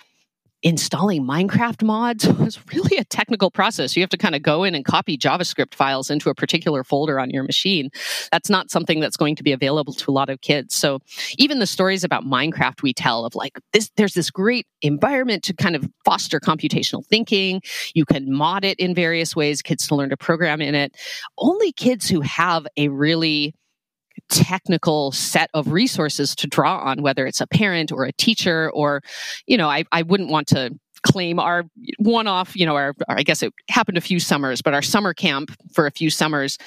installing Minecraft mods [LAUGHS] was really a technical process. You have to kind of go in and copy JavaScript files into a particular folder on your machine. That's not something that's going to be available to a lot of kids. So even the stories about Minecraft we tell of like this, there's this great environment to kind of foster computational thinking. You can mod it in various ways, kids to learn to program in it. Only kids who have a really technical set of resources to draw on, whether it's a parent or a teacher, or, you know, I, I wouldn't want to claim our one off, you know, our, our, I guess it happened a few summers, but our summer camp for a few summers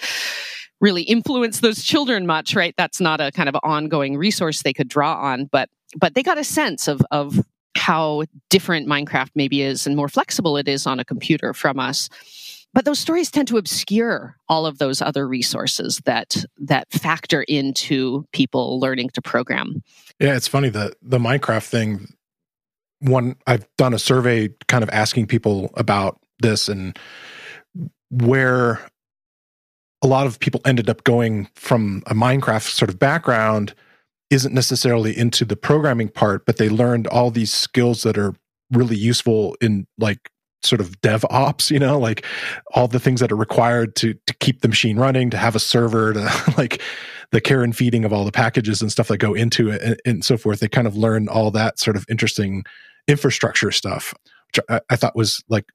really influenced those children much, right? That's not a kind of ongoing resource they could draw on, but but they got a sense of of how different Minecraft maybe is and more flexible it is on a computer from us but those stories tend to obscure all of those other resources that that factor into people learning to program. Yeah it's funny the the minecraft thing one i've done a survey kind of asking people about this and where a lot of people ended up going from a minecraft sort of background isn't necessarily into the programming part but they learned all these skills that are really useful in like sort of DevOps, you know like all the things that are required to to keep the machine running to have a server to [LAUGHS] like the care and feeding of all the packages and stuff that go into it and, and so forth. They kind of learn all that sort of interesting infrastructure stuff which I, I, thought was like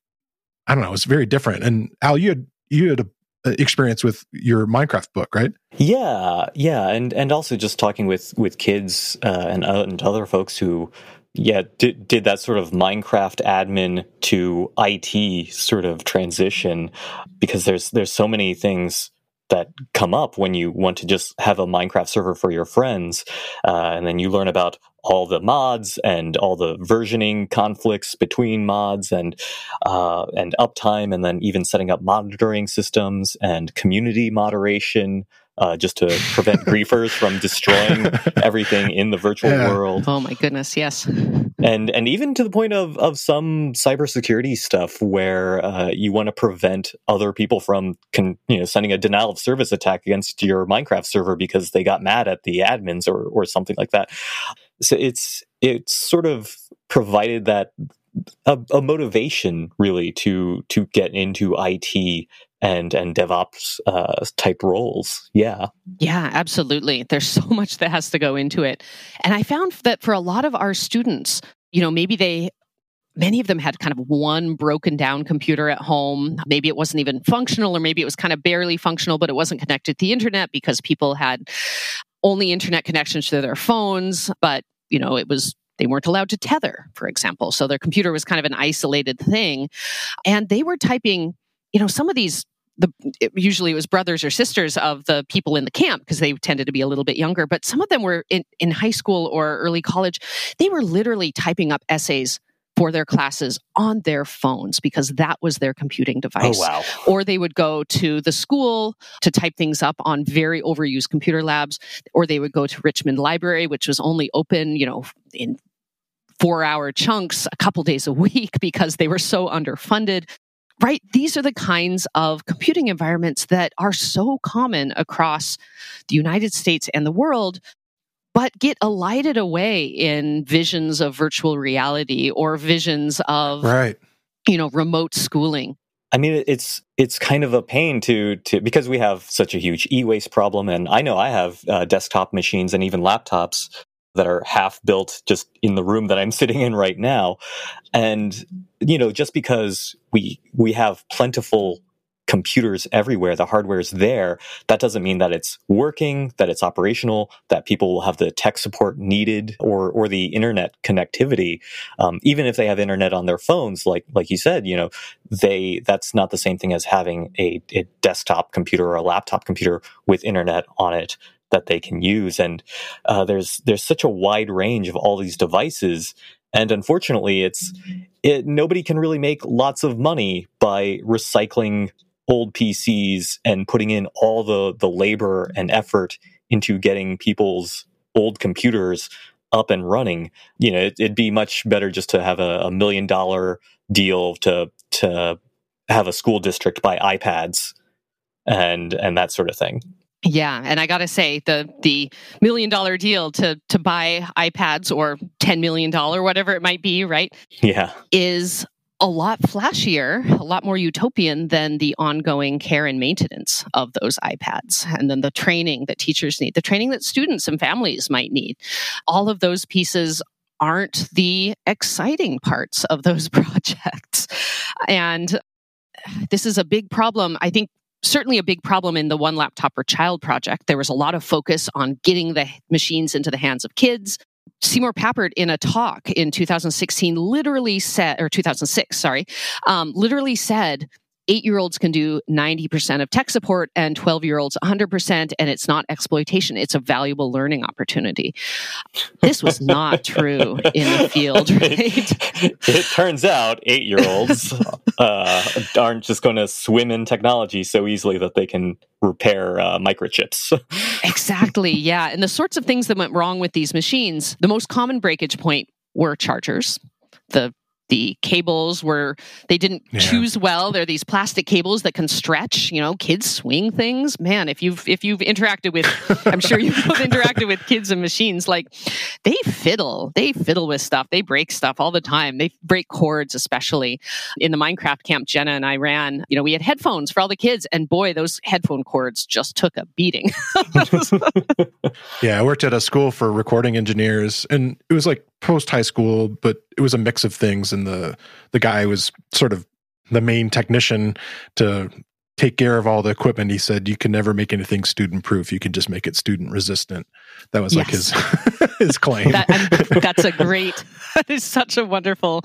i don't know it was very different. And al you had you had a experience with your Minecraft book, right? Yeah, yeah, and and also just talking with with kids uh, and uh, and other folks who yeah, did, did that sort of Minecraft admin to IT sort of transition? Because there's there's so many things that come up when you want to just have a Minecraft server for your friends, uh, and then you learn about all the mods and all the versioning conflicts between mods and uh, and uptime, and then even setting up monitoring systems and community moderation uh, just to prevent griefers from destroying [LAUGHS] everything in the virtual yeah. world. Oh my goodness, yes. And and even to the point of of some cybersecurity stuff where uh, you want to prevent other people from con, you know sending a denial of service attack against your Minecraft server because they got mad at the admins or or something like that. So it's it's sort of provided that a, a, motivation really to to get into IT and and DevOps uh, type roles. Yeah, yeah, absolutely. There's so [LAUGHS] much that has to go into it, and I found that for a lot of our students, you know, maybe they many of them had kind of one broken down computer at home. Maybe it wasn't even functional, or maybe it was kind of barely functional, but it wasn't connected to the internet because people had only internet connections to their phones. But you know, it was they weren't allowed to tether, for example. So their computer was kind of an isolated thing. And they were typing, you know, some of these the it, usually it was brothers or sisters of the people in the camp because they tended to be a little bit younger but some of them were in, in high school or early college they were literally typing up essays for their classes on their phones because that was their computing oh, device. Oh, wow. Or they would go to the school to type things up on very overused computer labs, or they would go to Richmond Library, which was only open, you know, in four hour chunks a couple days a week [LAUGHS] because they were so underfunded. Right? These are the kinds of computing environments that are so common across the United States and the world, but get elided away in visions of virtual reality or visions of, right. you know, remote schooling. I mean, it's it's kind of a pain to to because we have such a huge e-waste problem, and I know I have uh, desktop machines and even laptops that are half built just in the room that I'm [LAUGHS] sitting in right now. And, you know, just because we, we have plentiful computers everywhere. The hardware is there. That doesn't mean that it's working, that it's operational, that people will have the tech support needed or or the internet connectivity. Um, even if they have internet on their phones, like like you said, you know, they that's not the same thing as having a, a desktop computer or a laptop computer with internet on it that they can use. And uh, there's there's such a wide range of all these devices and unfortunately, it's it, nobody can really make lots of money by recycling old PCs and putting in all the the labor and effort into getting people's old computers up and running. You know, it, would be much better just to have a, a million dollar deal to to have a school district buy iPads and and that sort of thing. Yeah, and I got to say the the million dollar deal to to buy iPads or 10 million dollar whatever it might be, right? Yeah. is a lot flashier, a lot more utopian than the ongoing care and maintenance of those iPads and then the training that teachers need, the training that students and families might need. All of those pieces aren't the exciting parts of those [LAUGHS] projects. And this is a big problem. I think certainly a big problem in the one laptop per child project. There was a lot of focus on getting the machines into the hands of kids. Seymour Papert, in a talk in 2016, literally said, or 2006, sorry, um, literally said eight year olds can do 90% of tech support and 12 year olds 100%. And it's not exploitation, it's a valuable learning opportunity. This was not [LAUGHS] true in the field, right? it, it turns out eight year olds [LAUGHS] uh, aren't just going to swim in technology so easily that they can repair uh, microchips. exactly. Yeah. And the sorts of things that went wrong with these machines, the most common breakage point were chargers the the cables were they didn't yeah. choose well. They're these plastic cables that can stretch you know kids swing things. Man if you've if you've interacted with [LAUGHS] i'm sure you've both interacted with kids and machines like they fiddle. They fiddle with stuff. They break stuff all the time. They break cords especially. In the minecraft camp jenna and i ran you know we had headphones for all the kids and boy those headphone cords just took a beating. [LAUGHS] [LAUGHS] Yeah i worked at a school for recording engineers and it was like post high school but it was a mix of things and the the guy was sort of the main technician to take care of all the equipment. He said you can never make anything student proof you can just make it student resistant that was yes. like his [LAUGHS] his claim. That, that's a great [LAUGHS] that is such a wonderful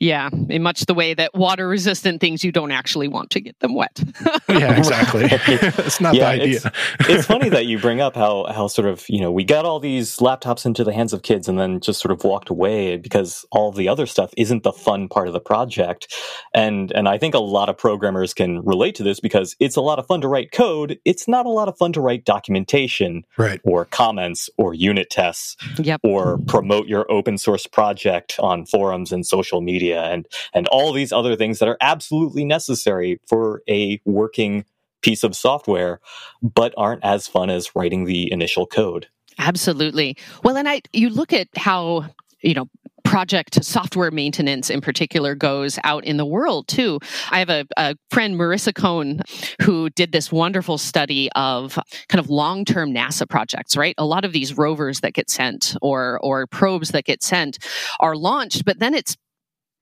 yeah, in much the way that water resistant things you don't actually want to get them wet. [LAUGHS] yeah, exactly. [LAUGHS] it's not yeah, the idea. It's, it's, funny that you bring up how how sort of you know we got all these laptops into the hands of kids and then just sort of walked away because all the other stuff isn't the fun part of the project, and and I think a lot of programmers can relate to this because it's a lot of fun to write code. It's not a lot of fun to write documentation, right. or comments, or unit tests, yep. or promote your open source project on forums and social media media and and all these other things that are absolutely necessary for a working piece of software but aren't as fun as writing the initial code absolutely well and i you look at how you know project software maintenance in particular goes out in the world too. I have a, a, friend, Marisa Cohn, who did this wonderful study of kind of long-term NASA projects, right? A lot of these rovers that get sent or or probes that get sent are launched, but then it's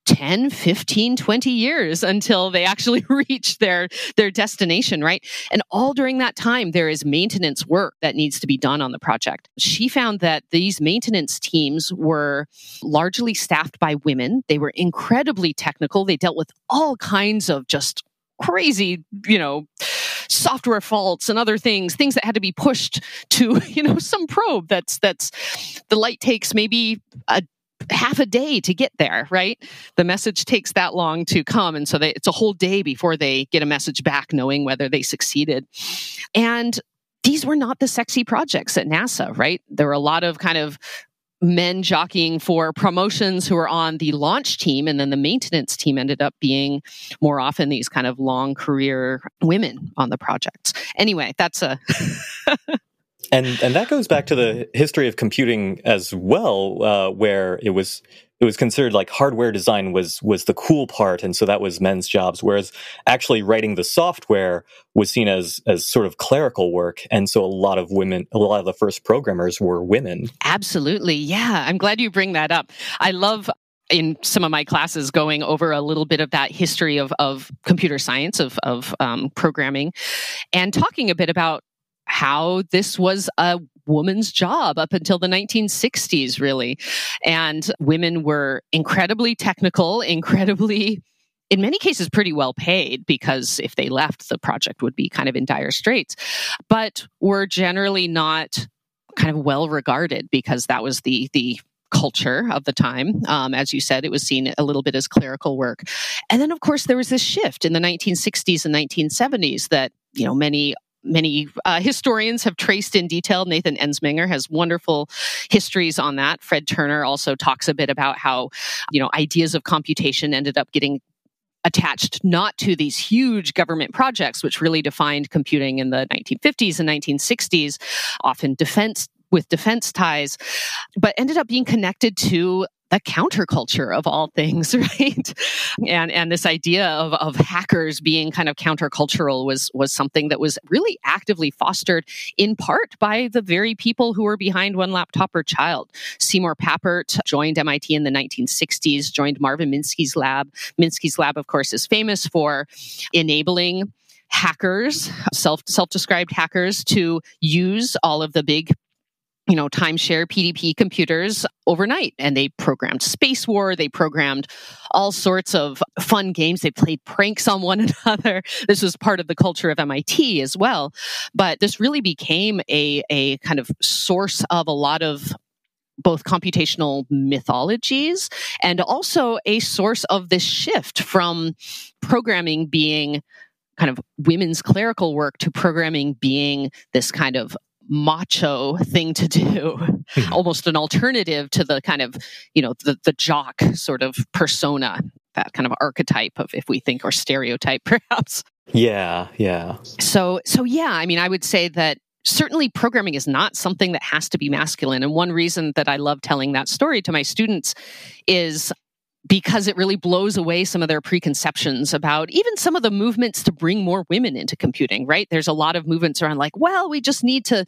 10 15 20 years until they actually [LAUGHS] reach their their destination right? And all during that time there is maintenance work that needs to be done on the project. She found that these maintenance teams were largely staffed by women. They were incredibly technical. They dealt with all kinds of just crazy you know software faults and other things things that had to be pushed to [LAUGHS] you know some probe that's that's the light takes maybe a half a day to get there, right? The message takes that long to come. And so they, it's a whole day before they get a message back knowing whether they succeeded. And these were not the sexy projects at NASA, right? There were a lot of kind of men jockeying for promotions who were on the launch team and then the maintenance team ended up being more often these kind of long career women on the projects anyway that's a [LAUGHS] and and that goes back to the history of computing as well, uh, where it was it was considered like hardware design was was the cool part, and so that was men's jobs. Whereas actually writing the software was seen as as sort of clerical work, and so a lot of women, a lot of the first programmers were women. Absolutely, yeah. I'm glad you bring that up. I love in some of my classes going over a little bit of that history of, of computer science, of, of um, programming, and talking a bit about how this was a woman's job up until the 1960s, really. And women were incredibly technical, [LAUGHS] incredibly in many cases pretty well paid because if they left the project would be kind of in dire straits but were generally not kind of well regarded because that was the the culture of the time. Um, as you said, it was seen a little bit as clerical work. And then, of course, there was this shift in the 1960s and 1970s that, you know, many many uh, historians have traced in detail. Nathan Ensmenger has wonderful histories on that. Fred Turner also talks a bit about how, you know, ideas of computation ended up getting attached not to these huge government projects, which really defined computing in the 1950s and 1960s, often defense with defense ties, but ended up being connected to the counterculture of all things, [LAUGHS] right? And and this idea of, of hackers being kind of countercultural was was something that was really actively fostered in part by the very people who were behind One Laptop Per Child. Seymour Papert joined MIT in the 1960s, joined Marvin Minsky's lab. Minsky's lab, of course, is famous for enabling hackers, self self described hackers, to use all of the big you know, timeshare PDP computers overnight. And they programmed Spacewar. They programmed all sorts of fun games. They played pranks on one [LAUGHS] another. This was part of the culture of MIT as well. But this really became a, a kind of source of a lot of both computational mythologies and also a source of this shift from programming being kind of women's clerical work to programming being this kind of macho thing to do, hmm. almost an alternative to the kind of, you know, the, the jock sort of persona, that kind of archetype of, if we think, or stereotype [LAUGHS] perhaps. Yeah, yeah. So, so yeah, I mean, I would say that certainly programming is not something that has to be masculine. And one reason that I love telling that story to my students is because it really blows away some of their preconceptions about even some of the movements to bring more women into computing, right? There's a lot of movements around like, well, we just need to,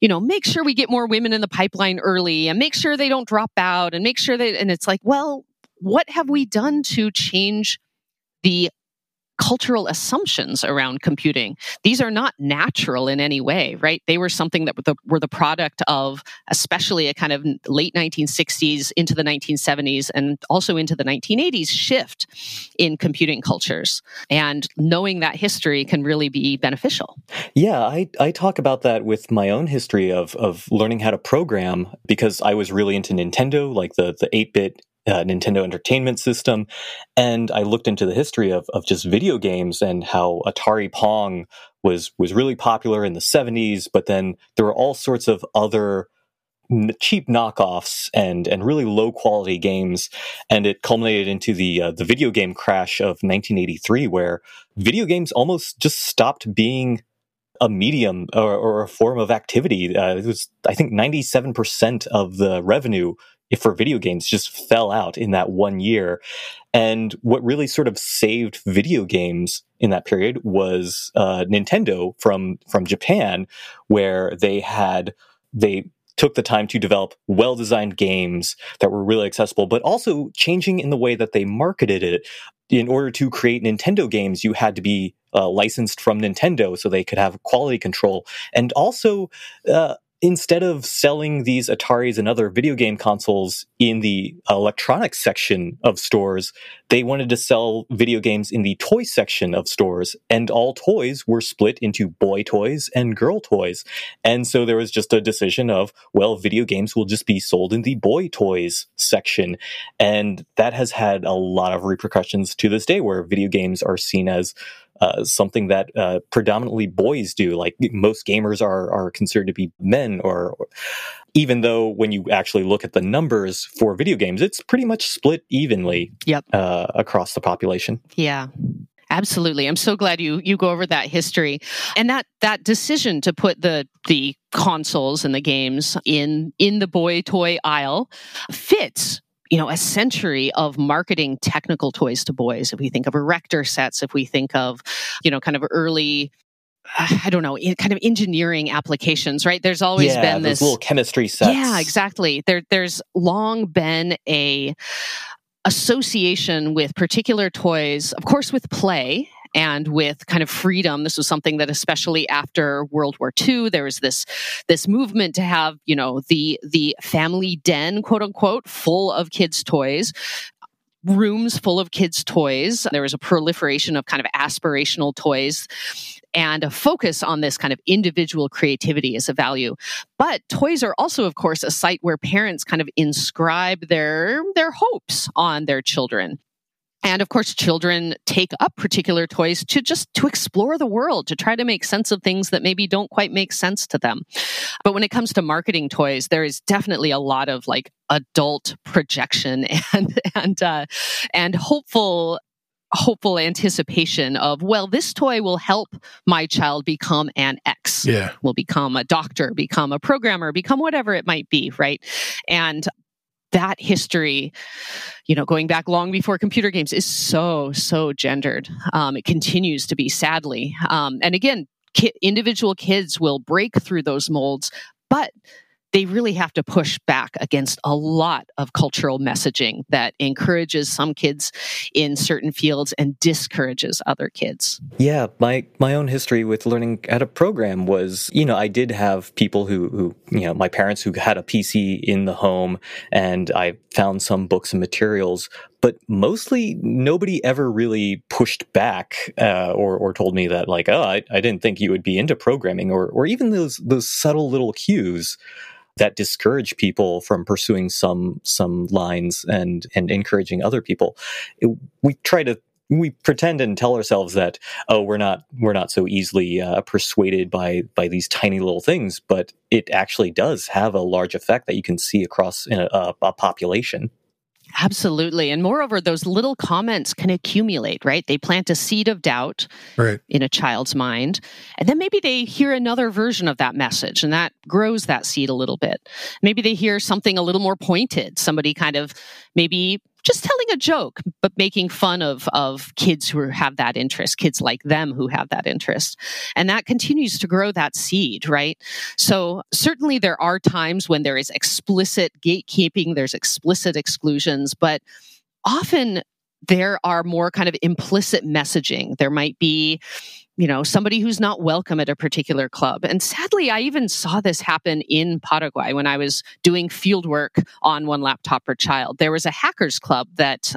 you know, make sure we get more women in the pipeline early and make sure they don't drop out and make sure that, and it's like, well, what have we done to change the cultural assumptions around computing. These are not natural in any way, right? They were something that were the, were the product of, especially a kind of late 1960s into the 1970s and also into the 1980s shift in computing cultures. And knowing that history can really be beneficial. Yeah, I, I talk about that with my own history of, of learning how to program because I was really into Nintendo, like the, the 8 bit uh, Nintendo Entertainment System, and I looked into the history of of just video games and how Atari Pong was was really popular in the 70s, but then there were all sorts of other cheap knockoffs and and really low quality games and it culminated into the uh, the video game crash of 1983 where video games almost just stopped being a medium or, or a form of activity. Uh, it was i think 97% of the revenue for video games just fell out in that one year. And what really sort of saved video games in that period was uh, Nintendo from from Japan, where they had they took the time to develop well designed games that were really accessible, but also changing in the way that they marketed it. In order to create Nintendo games, you had to be uh, licensed from Nintendo so they could have quality control. And also, uh, instead of selling these Ataris and other video game consoles in the electronics section of stores, they wanted to sell video games in the toy section of stores. And all toys were split into boy toys and girl toys. And so there was just a decision of, well, video games will just be sold in the boy toys section. And that has had a lot of repercussions to this day where video games are seen as uh, something that uh, predominantly boys do. Like most gamers are are considered to be men, or, or, even though when you actually look at the numbers for video games, it's pretty much split evenly. Yep. Uh, across the population. Yeah. Absolutely. I'm so glad you you go over that history. And that that decision to put the the consoles and the games in in the boy toy aisle fits you know, a century of marketing technical toys to boys. If we think of erector sets, if we think of, you know, kind of early I don't know, kind of engineering applications, right? There's always yeah, been this little chemistry sets. Yeah, exactly. There, there's long been a association with particular toys, of course, with play and with kind of freedom. This was something that especially after World War II, there was this, this movement to have, you know, the, the family den, quote unquote, full of kids' toys rooms full of kids' toys. There was a proliferation of kind of aspirational toys and a focus on this kind of individual creativity as a value. But toys are also, of course, a site where parents kind of inscribe their, their hopes on their children and of course children take up particular toys to just to explore the world to try to make sense of things that maybe don't quite make sense to them. But when it comes to marketing toys there is definitely a lot of like adult projection [LAUGHS] and and uh, and hopeful hopeful anticipation of well this toy will help my child become an x. Yeah. Will become a doctor become a programmer become whatever it might be right? And that history, you know, going back long before computer games is so, so gendered. Um, it continues to be, sadly. Um, and again, ki- individual kids will break through those molds, but they really have to push back against a lot of cultural messaging that encourages some kids in certain fields and discourages other kids. Yeah, my my own history with learning how to program was, you know, I did have people who who, you know, my parents who had a PC in the home and I found some books and materials, but mostly nobody ever really pushed back uh, or or told me that like, oh, I, I didn't think you would be into programming or or even those those subtle little cues that discourage people from pursuing some some lines and and encouraging other people. It, we try to we pretend and tell ourselves that oh we're not we're not so easily uh, persuaded by by these tiny little things but it actually does have a large effect that you can see across a, a, a population Absolutely. And moreover, those little comments can accumulate, right? They plant a seed of doubt right. in a child's mind. And then maybe they hear another version of that message and that grows that seed a little bit. Maybe they hear something a little more pointed, somebody kind of maybe just telling a joke, but making fun of, of kids who have that interest, kids like them who have that interest. And that continues to grow that seed, right? So certainly there are times when there is explicit gatekeeping, there's explicit exclusions, but often there are more kind of implicit messaging. There might be, you know, somebody who's not welcome at a particular club. And sadly, I even saw this happen in Paraguay when I was doing field work on one laptop per child. There was a hackers club that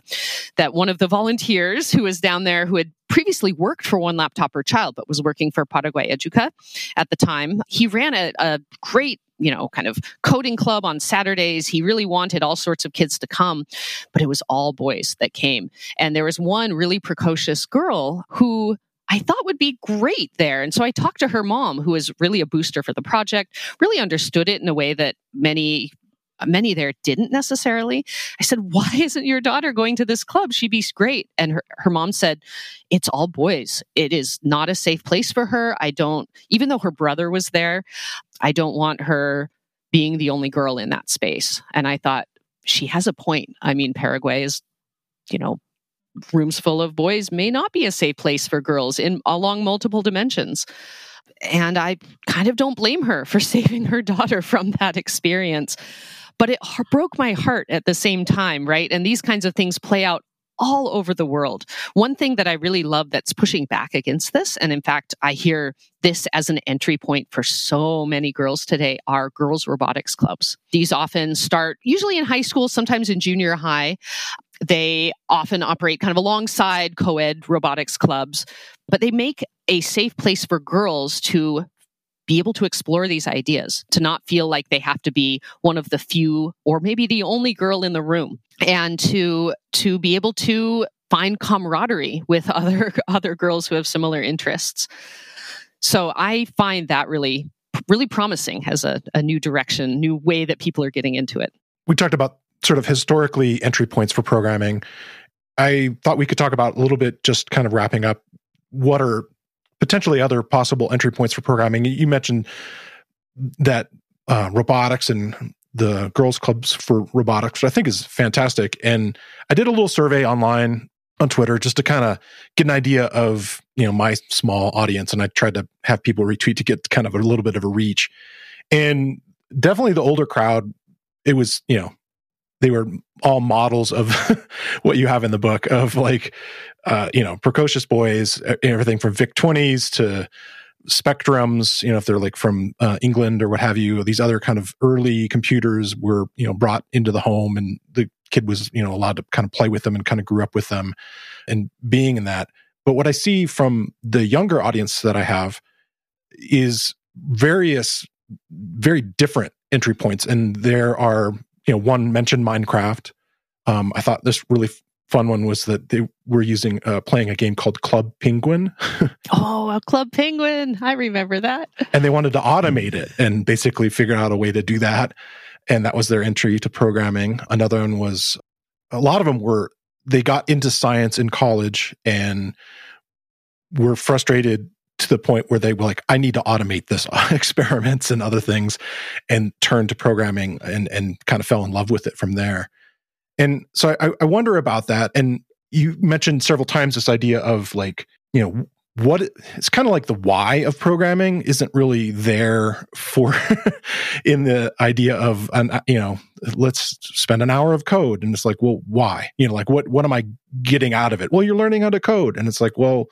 that one of the volunteers who was down there who had previously worked for one laptop per child but was working for Paraguay Educa at the time. He ran a, a great you know, kind of coding club on Saturdays. He really wanted all sorts of kids to come, but it was all boys that came. And there was one really precocious girl who I thought would be great there. And so I talked to her mom, who was really a booster for the project, really understood it in a way that many many there didn't necessarily. I said, Why [LAUGHS] isn't your daughter going to this club? She'd be great. And her, her mom said, It's all boys. It is not a safe place for her. I don't, even though her brother was there, I don't want her being the only girl in that space. And I thought, she has a point. I mean, Paraguay is, you know, rooms full of boys may not be a safe place for girls in along multiple dimensions. And I kind of don't blame her for [LAUGHS] saving her daughter from that experience but it broke my heart at the same time, right? And these kinds of things play out all over the world. One thing that I really love that's pushing back against this, and in fact, I hear this as an entry point for so many girls today, are girls' robotics clubs. These often start usually in high school, sometimes in junior high. They often operate kind of alongside co ed robotics clubs, but they make a safe place for girls to be able to explore these ideas, to not feel like they have to be one of the few or maybe the only girl in the room and to to be able to find camaraderie with [LAUGHS] other other girls who have similar interests. So I find that really really promising as a, a new direction, new way that people are getting into it. We talked about sort of historically entry points for programming. I thought we could talk about a little bit, just kind of wrapping up what are potentially other possible entry points for programming. You mentioned that uh, robotics and the girls clubs for robotics, which I think is fantastic. And I did a little survey online on Twitter just to kind of get an idea of you know my small audience, and I tried to have people retweet to get kind of a little bit of a reach. And definitely the older crowd, it was you know they were all models of [LAUGHS] what you have in the book of like uh, you know precocious boys everything from vic 20s to spectrums you know if they're like from uh, england or what have you. These other kind of early computers were you know brought into the home and the kid was you know allowed to kind of play with them and kind of grew up with them and being in that. But what i see from the younger audience that i have is various very different entry points. And there are you know one mentioned minecraft um, i thought this really fun one was that they were using uh, playing a game called Club Penguin. [LAUGHS] oh, a Club Penguin! I remember that. and they wanted to automate it and basically figure out a way to do that, and that was their entry to programming. Another one was a lot of them were they got into science in college and were frustrated to the point where they were like, I need to automate this [LAUGHS] experiments and other things and turned to programming and, and kind of fell in love with it from there. And so I, I wonder about that. And you mentioned several times this idea of like, you know, what it's kind of like the why of programming isn't really there for [LAUGHS] in the idea of an uh, you know let's spend an hour of code and it's like well why you know like what what am i getting out of it well you're learning how to code and it's like well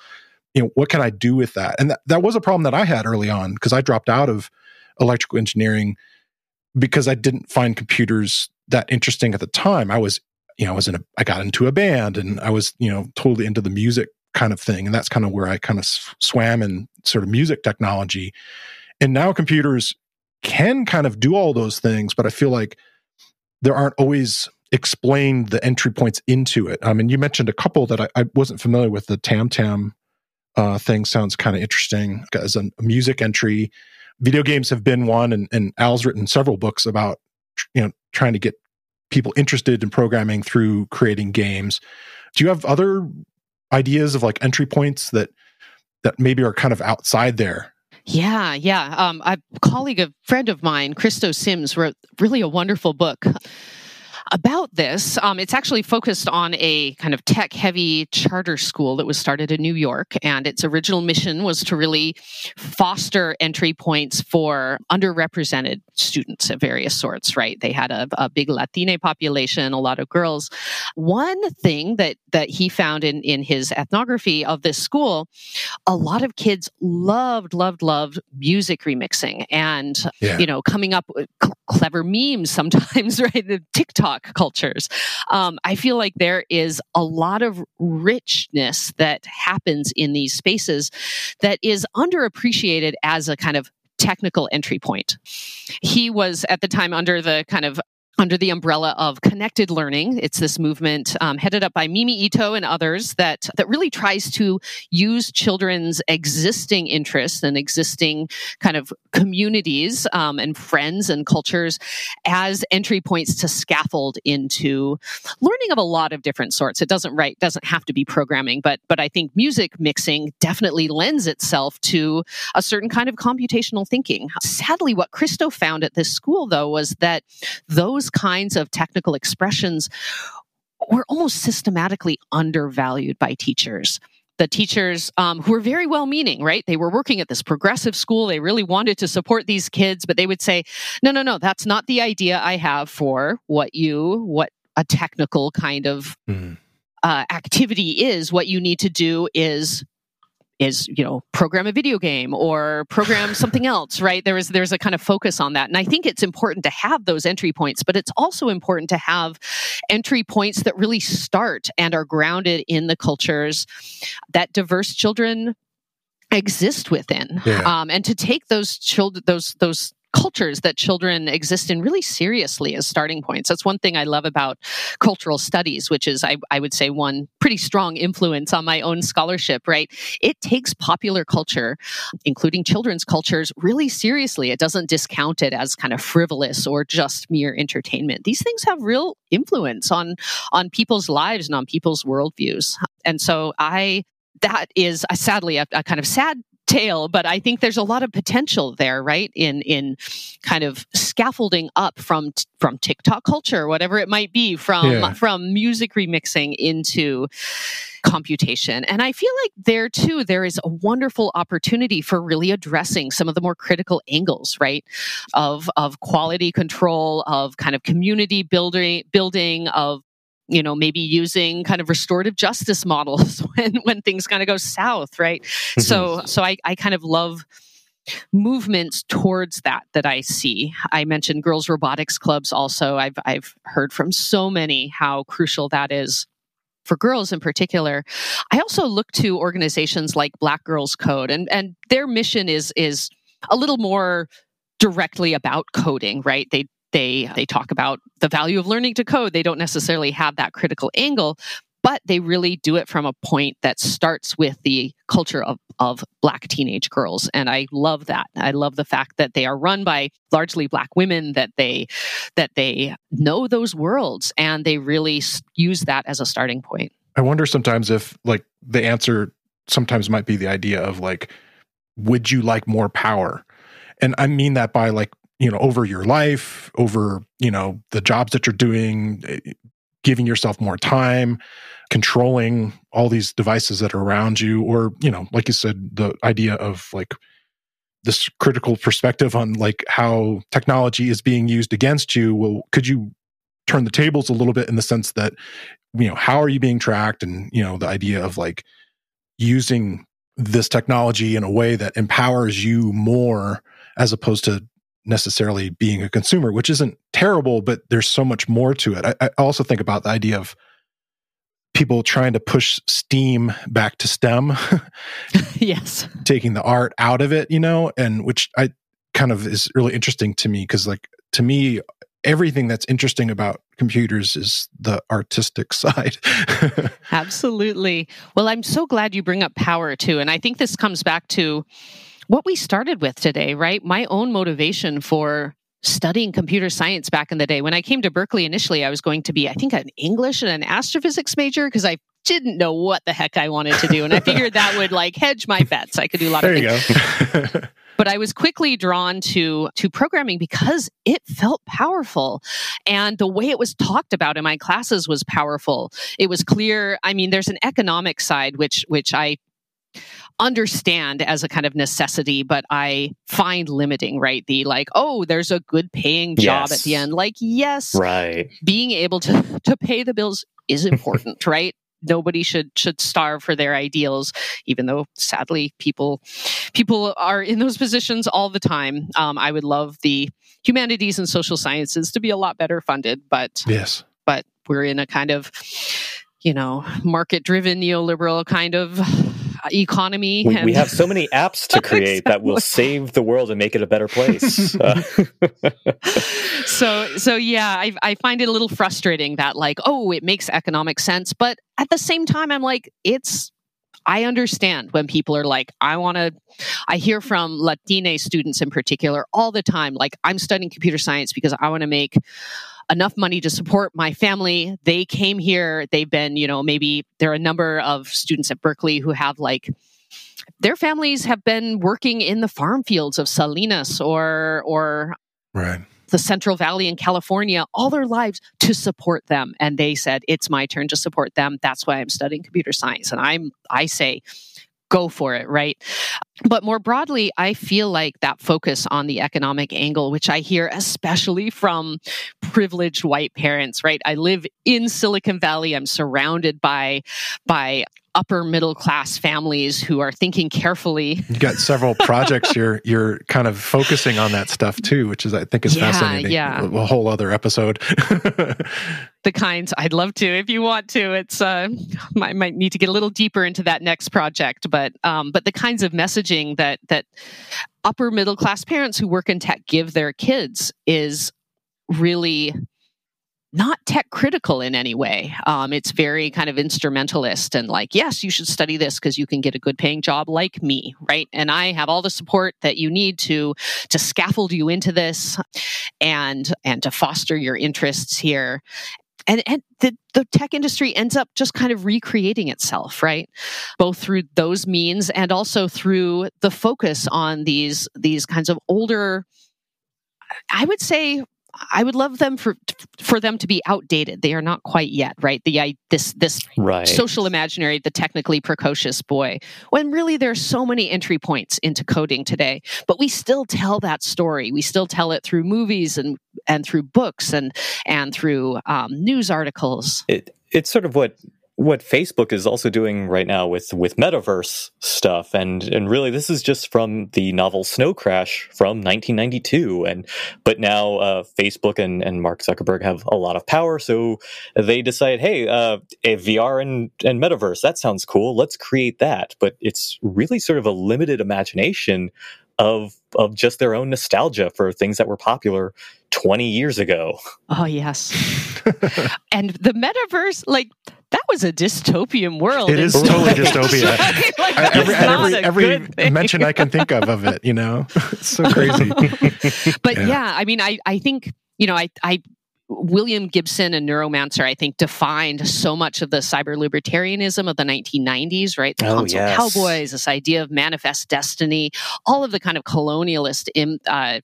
you know what can i do with that and that, that was a problem that i had early on because i dropped out of electrical engineering because i didn't find computers that interesting at the time. I was, you know, I was in a, I got into a band and I was, you know, totally into the music kind of thing. And that's kind of where I kind of swam in sort of music technology. And now computers can kind of do all those things, but I feel like there aren't always explained the entry points into it. I mean, you mentioned a couple that I, I wasn't familiar with. The Tam Tam uh, thing sounds kind of interesting as a, music entry. Video games have been one, and, and Al's written several books about you know trying to get people interested in programming through creating games. Do you have other ideas of like entry points that that maybe are kind of outside there? Yeah, yeah. Um, a colleague, a friend of mine, Christo Sims, wrote really a wonderful book about this. Um, it's actually focused on a kind of tech heavy charter school that was started in New York. And its original mission was to really foster entry points for underrepresented students of various sorts, right? They had a, a big Latine population, a lot of girls. One thing that, that he found in, in his ethnography of this school, a lot of kids loved, loved, loved music remixing and, yeah. you know, coming up with cl- clever memes sometimes, [LAUGHS] right? The TikTok cultures. Um, I feel like there is a lot of richness that happens in these spaces that is underappreciated as a kind of technical entry point. He was at the time under the kind of under the umbrella of connected learning. It's this movement um, headed up by Mimi Ito and others that that really tries to use children's existing interests and existing kind of communities um, and friends and cultures as entry points to scaffold into learning of a lot of different sorts. It doesn't right doesn't have to be programming, but but I think music mixing definitely lends itself to a certain kind of computational thinking. Sadly, what Christo found at this school though was that those those kinds of technical expressions were almost systematically undervalued by teachers the teachers um, who were very well meaning, right? They were working at this progressive school. They really wanted to support these kids, but they would say, no, no, no, that's not the idea I have for what you, what a technical kind of mm. uh, activity is. What you need to do is is you know program a video game or program [LAUGHS] something else right? There is there's a kind of focus on that. And i think it's important to have those entry points but it's also important to have entry points that really start and are grounded in the cultures that diverse children exist within. Yeah. um, and to take those children those those cultures that children exist in really seriously as starting points. That's one thing I love about cultural studies, which is, I, I would say, one pretty strong influence on my own scholarship, right? It takes popular culture, including children's cultures, really seriously. It doesn't discount it as kind of frivolous or just mere entertainment. These things have real influence on, on people's lives and on people's worldviews. And so I, that is sadly a, a kind of sad tale, but I think there's a lot of potential there, right? In in kind of scaffolding up from from TikTok culture, whatever it might be, from yeah. from music remixing into computation. And I feel like there too, there is a wonderful opportunity for really addressing some of the more critical angles, right? Of of quality control, of kind of community building building, of you know maybe using kind of restorative justice models [LAUGHS] when when things kind of go south right mm-hmm. so so I, I kind of love movements towards that that I see. I mentioned girls robotics clubs also. I've I've heard from so many how crucial that is for girls in particular. I also look to organizations like Black Girls Code and and their mission is is a little more directly about coding, right? They they they talk about the value of learning to code. They don't necessarily have that critical angle, but they really do it from a point that starts with the culture of, of black teenage girls. And i love that. I love the fact that they are run by largely black women that they that they know those worlds and they really use that as a starting point. I wonder sometimes if like the answer sometimes might be the idea of like would you like more power? And i mean that by like you know over your life over you know the jobs that you're doing eh, giving yourself more time controlling all these devices that are around you or you know like you said the idea of like this critical perspective on like how technology is being used against you. Well could you turn the tables a little bit in the sense that you know how are you being tracked? And you know the idea of like using this technology in a way that empowers you more as opposed to necessarily being a consumer, which isn't terrible, but there's so much more to it. I, I, also think about the idea of people trying to push STEAM back to STEM. [LAUGHS] yes. Taking the art out of it, you know, and which I kind of is really interesting to me because, like, to me, everything that's interesting about computers is the artistic [LAUGHS] side. Absolutely. Well, I'm so glad you bring up power too. And I think this comes back to what we started with today, right? My own motivation for studying computer science back in the day. When I came to Berkeley initially, I was going to be, I think, an English and an astrophysics major because I didn't know what the heck I wanted to do. And I [LAUGHS] figured that would like hedge my bets. I could do a lot there of things. [LAUGHS] but I was quickly drawn to to programming because it felt powerful and the way it was talked about in my classes was powerful. It was clear, I mean there's an economic side which which I understand as a kind of necessity, but I find limiting, right? The like, oh, there's a good paying job yes. at the end. Like, yes, right. Being able to to pay the bills is [LAUGHS] important, right? Nobody should should starve for their ideals, even though sadly people people are in those positions all the time. Um, I would love the humanities and social sciences to be a lot better funded, but yes, but we're in a kind of you know market driven neoliberal kind of economy. We, and... we have so many apps to [LAUGHS] create exactly. that will save the world and make it a better place. [LAUGHS] Uh. [LAUGHS] so, so yeah, I, I find it a little frustrating that like, oh, it makes economic sense, but at the same time, I'm like, it's I understand when people are like, I want to, I hear from Latine students in particular all the time, like, I'm studying computer science because I want to make enough money to support my family. They came here. They've been, you know, maybe there are a number of students at Berkeley who have like, their families have been working in the farm fields of Salinas or, or, right the Central Valley in California all their lives to support them. And they said, it's my turn to support them. That's why I'm studying computer science. And I'm, I say, go for it, right? But more broadly, I feel like that focus on the economic angle, which I hear especially from privileged white parents, right? I live in Silicon Valley. I'm surrounded by, by upper middle class families who are thinking carefully. You've got several [LAUGHS] projects you're you're kind of focusing on that stuff too, which is I think is yeah, fascinating. Yeah, a, whole other episode. [LAUGHS] the kinds I'd love to if you want to. It's uh, I might need to get a little deeper into that next project, but um, but the kinds of messaging that that upper middle class parents who work in tech give their kids is really not tech critical in any way. Um, it's very kind of instrumentalist and like, yes, you should study this because you can get a good paying job like me, right? And I have all the support that you need to to scaffold you into this and and to foster your interests here. And, and the, the tech industry ends up just kind of recreating itself, right? Both through those means and also through the focus on these these kinds of older I would say I would love them for for them to be outdated. They are not quite yet, right? The I, this this right. social imaginary, the technically precocious boy. When really there's so many entry points into coding today, but we still tell that story. We still tell it through movies and and through books and and through um, news articles. It, it's sort of what what Facebook is also doing right now with with metaverse stuff, and and really this is just from the novel Snow Crash from 1992, and but now uh, Facebook and and Mark Zuckerberg have a lot of power, so they decide, hey, uh, a VR and and metaverse that sounds cool, let's create that, but it's really sort of a limited imagination of of just their own nostalgia for things that were popular 20 years ago. Oh yes. [LAUGHS] and the metaverse like that was a dystopian world. It is totally dystopia. like, I, every every, every mention I can think of of it, you know, [LAUGHS] it's so crazy. [LAUGHS] but yeah. yeah, I mean, I I think you know, I I William Gibson and Neuromancer, I think, defined so much of the cyber libertarianism of the 1990s, right? The oh, console yes. cowboys, this idea of manifest destiny, all of the kind of colonialist uh,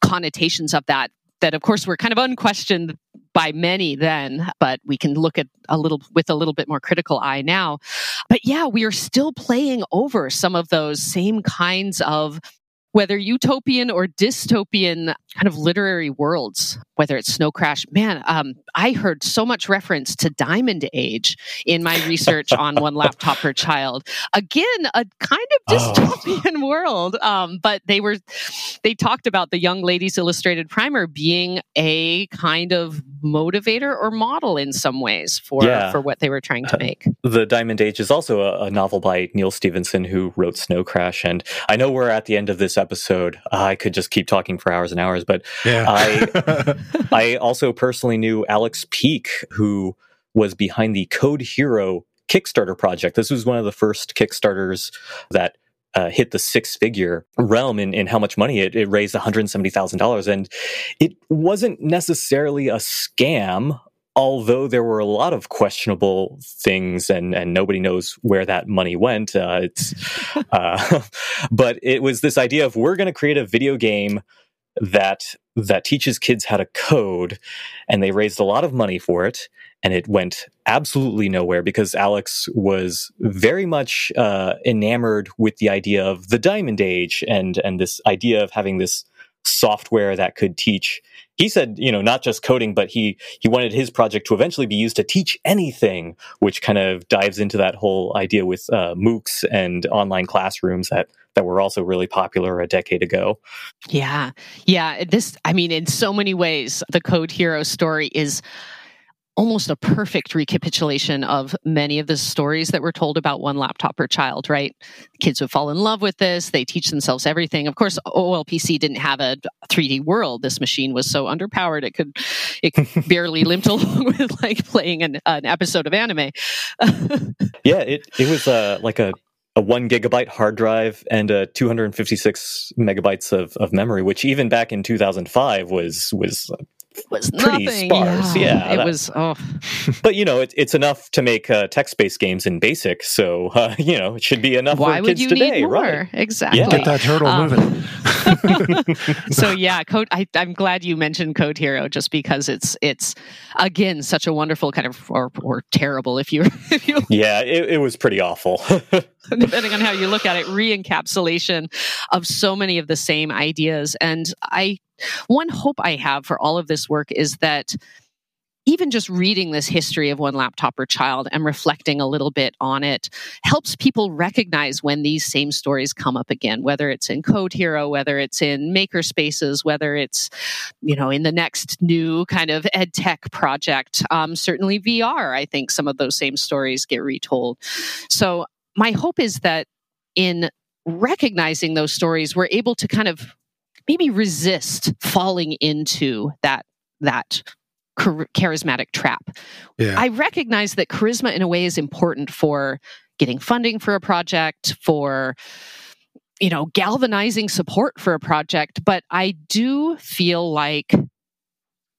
connotations of that that of course were kind of unquestioned by many then but we can look at a little with a little bit more critical eye now. But yeah we are still playing over some of those same kinds of whether utopian or dystopian kind of literary worlds, whether it's Snow Crash. Man, um, I heard so much reference to Diamond Age in my research [LAUGHS] on One Laptop Per Child. Again, a kind of oh. dystopian oh. world, um, but they were they talked about the Young Ladies Illustrated Primer being a kind of motivator or model in some ways for yeah. for what they were trying to uh, make. Uh, the Diamond Age is also a, a, novel by Neal Stephenson, who wrote Snow Crash, and I know we're at the end of this episode. I could just keep talking for hours and hours, but yeah. I [LAUGHS] I also personally knew Alex Peake, who was behind the Code Hero Kickstarter project. This was one of the first Kickstarters that uh, hit the six figure realm in, in how much money it, it raised $170,000. And it wasn't necessarily a scam although there were a lot of questionable things and, and nobody knows where that money went, uh, it's, uh, [LAUGHS] but it was this idea of we're going to create a video game that that teaches kids how to code and they raised a lot of money for it and it went absolutely nowhere because alex was very much uh, enamored with the idea of the diamond age and and this idea of having this software that could teach. He said you know not just coding but he he wanted his project to eventually be used to teach anything which kind of dives into that whole idea with uh, moocs and online classrooms that that were also really popular a decade ago. Yeah. Yeah this i mean in so many ways the code hero story is almost a perfect recapitulation of many of the stories that were told about one laptop per child, right? Kids would fall in love with this. They teach themselves everything. Of course, OLPC didn't have a 3D world. This machine was so underpowered it could it could [LAUGHS] barely limped along with like playing an, an episode of anime. [LAUGHS] yeah, it it was uh, like a a one gigabyte hard drive and a 256 megabytes of, of memory, which even back in 2005 was was was pretty nothing. sparse. Yeah, yeah it that, was. Oh. [LAUGHS] but you know, it, it's enough to make uh, text-based games in BASIC. So uh, [LAUGHS] you know, it should be enough Why for kids would you today, need more? right? Exactly. Yeah. Get that turtle um, moving. [LAUGHS] so yeah, code. I, am glad you mentioned Code Hero, just because it's it's again such a wonderful kind of or or terrible if you if you. Yeah, it, it was pretty awful. depending on how you look at it, re-encapsulation of so many of the same ideas. And I one hope I have for all of this work is that even just reading this history of one laptop per child and reflecting a little bit on it helps people recognize when these same stories come up again whether it's in code hero whether it's in maker spaces whether it's you know in the next new kind of ed tech project. Um, certainly vr i think some of those same stories get retold. So my hope is that in recognizing those stories we're able to kind of maybe resist falling into that that charismatic trap. Yeah. I recognize that charisma in a way is important for getting funding for a project, for you know, galvanizing support for a project, but I do feel like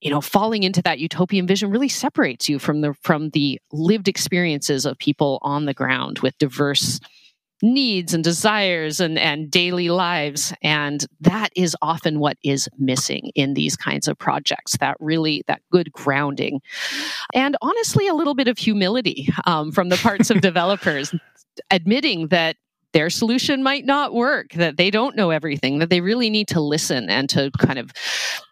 you know falling into that utopian vision really separates you from the from the lived experiences of people on the ground with diverse needs and desires and, and daily lives. And that is often what is missing in these kinds of projects that really, that good grounding. And honestly, a little bit of humility um, from the parts of [LAUGHS] developers, admitting that their solution might not work, that they don't know everything, that they really need to listen and to kind of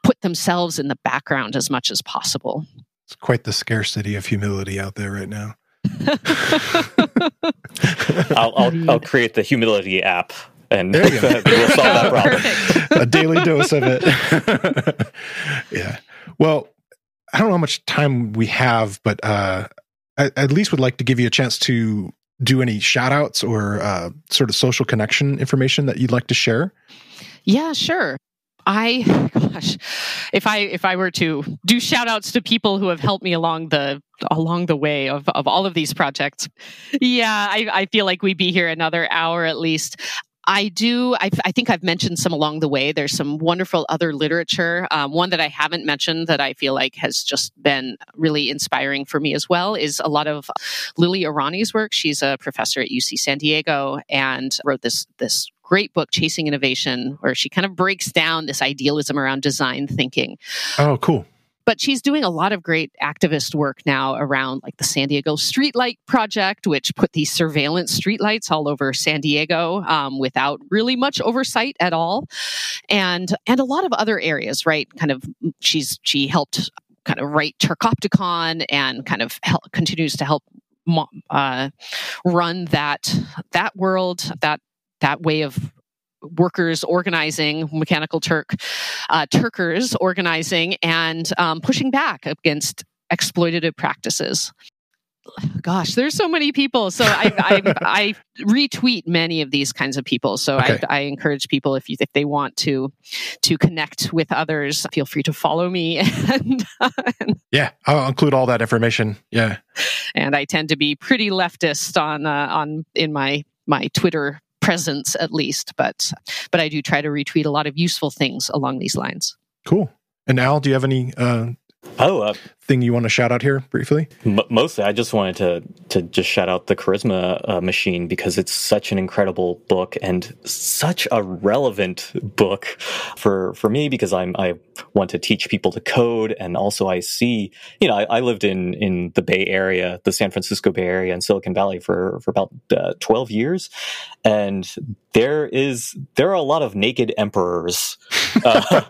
put themselves in the background as much as possible. It's quite the scarcity of humility out there right now. [LAUGHS] I'll, I'll, I'll create the humility app and [LAUGHS] we'll solve that problem. A daily dose of it. [LAUGHS] yeah. Well, I don't know how much time we have, but uh, I at least would like to give you a chance to do any shout outs or uh, sort of social connection information that you'd like to share. Yeah, sure. I [LAUGHS] gosh, if I if I were to do shout outs to people who have helped me along the along the way of, of all of these projects, yeah, I, I feel like we'd be here another hour at least. I do. I, I, think I've mentioned some along the way. There's some wonderful other literature. Um, one that I haven't mentioned that I feel like has just been really inspiring for me as well is a lot of Lilly Irani's work. She's a professor at UC San Diego and wrote this this great book, Chasing Innovation, where she kind of breaks down this idealism around design thinking. Oh, cool. But she's doing a lot of great activist work now around like the San Diego Streetlight Project, which put these surveillance streetlights all over San Diego um, without really much oversight at all, and and a lot of other areas. Right, kind of she's she helped kind of write Turkopticon and kind of help, continues to help uh, run that that world that that way of workers organizing, Mechanical Turk, uh, Turkers organizing and um, pushing back against exploitative practices. Gosh, there's so many people. So I, [LAUGHS] I, I retweet many of these kinds of people. So okay. I, I, encourage people if you, if they want to to connect with others, feel free to follow me. [LAUGHS] And, and yeah, I'll include all that information. Yeah, and I tend to be pretty leftist on uh, on in my my Twitter presence at least but but i do try to retweet a lot of useful things along these lines. Cool. And al do you have any uh, Oh, uh, thing you want to shout out here briefly? Mostly, I just wanted to to just shout out the Charisma uh, Machine because it's such an incredible book and such a relevant book for for me because I'm I want to teach people to code and also I see you know I, I lived in in the Bay Area, the San Francisco Bay Area and Silicon Valley for for about uh, twelve years, and there is there are a lot of naked emperors uh,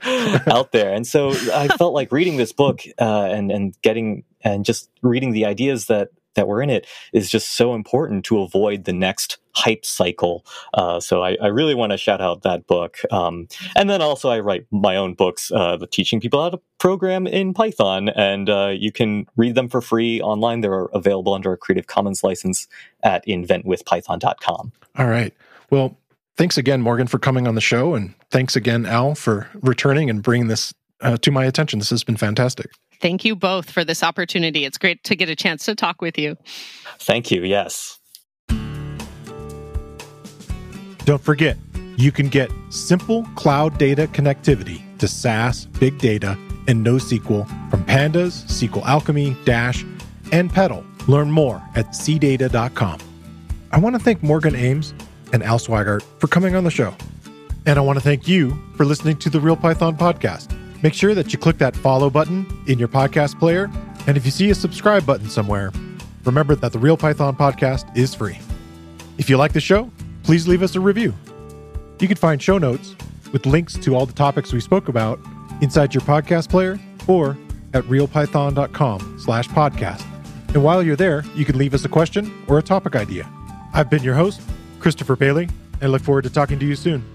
[LAUGHS] out there, and so I felt like reading this book uh, and and getting and just reading the ideas that that were in it is just so important to avoid the next hype cycle. Uh, so I, I, really want to shout out that book. Um, and then also I write my own books, uh, teaching people how to program in Python, and uh, you can read them for free online. They're available under a Creative Commons license at inventwithpython.com. All right. Well, thanks again, Morgan, for coming on the show, and thanks again, Al, for returning and bringing this uh, to my attention. This has been fantastic. Thank you both for this opportunity. It's great to get a chance to talk with you. Thank you. Yes. Don't forget, you can get simple cloud data connectivity to SaaS, big data, and NoSQL from Pandas, SQL Alchemy, Dash, and petl. Learn more at cdata.com. I want to thank Morgan Ames and Al Sweigart for coming on the show. And I want to thank you for listening to the Real Python podcast. Make sure that you click that follow button in your podcast player. And if you see a subscribe button somewhere, remember that the Real Python podcast is free. If you like the show, please leave us a review. You can find show notes with links to all the topics we spoke about inside your podcast player or at realpython.com slash podcast. And while you're there, you can leave us a question or a topic idea. I've been your host, Christopher Bailey, and look forward to talking to you soon.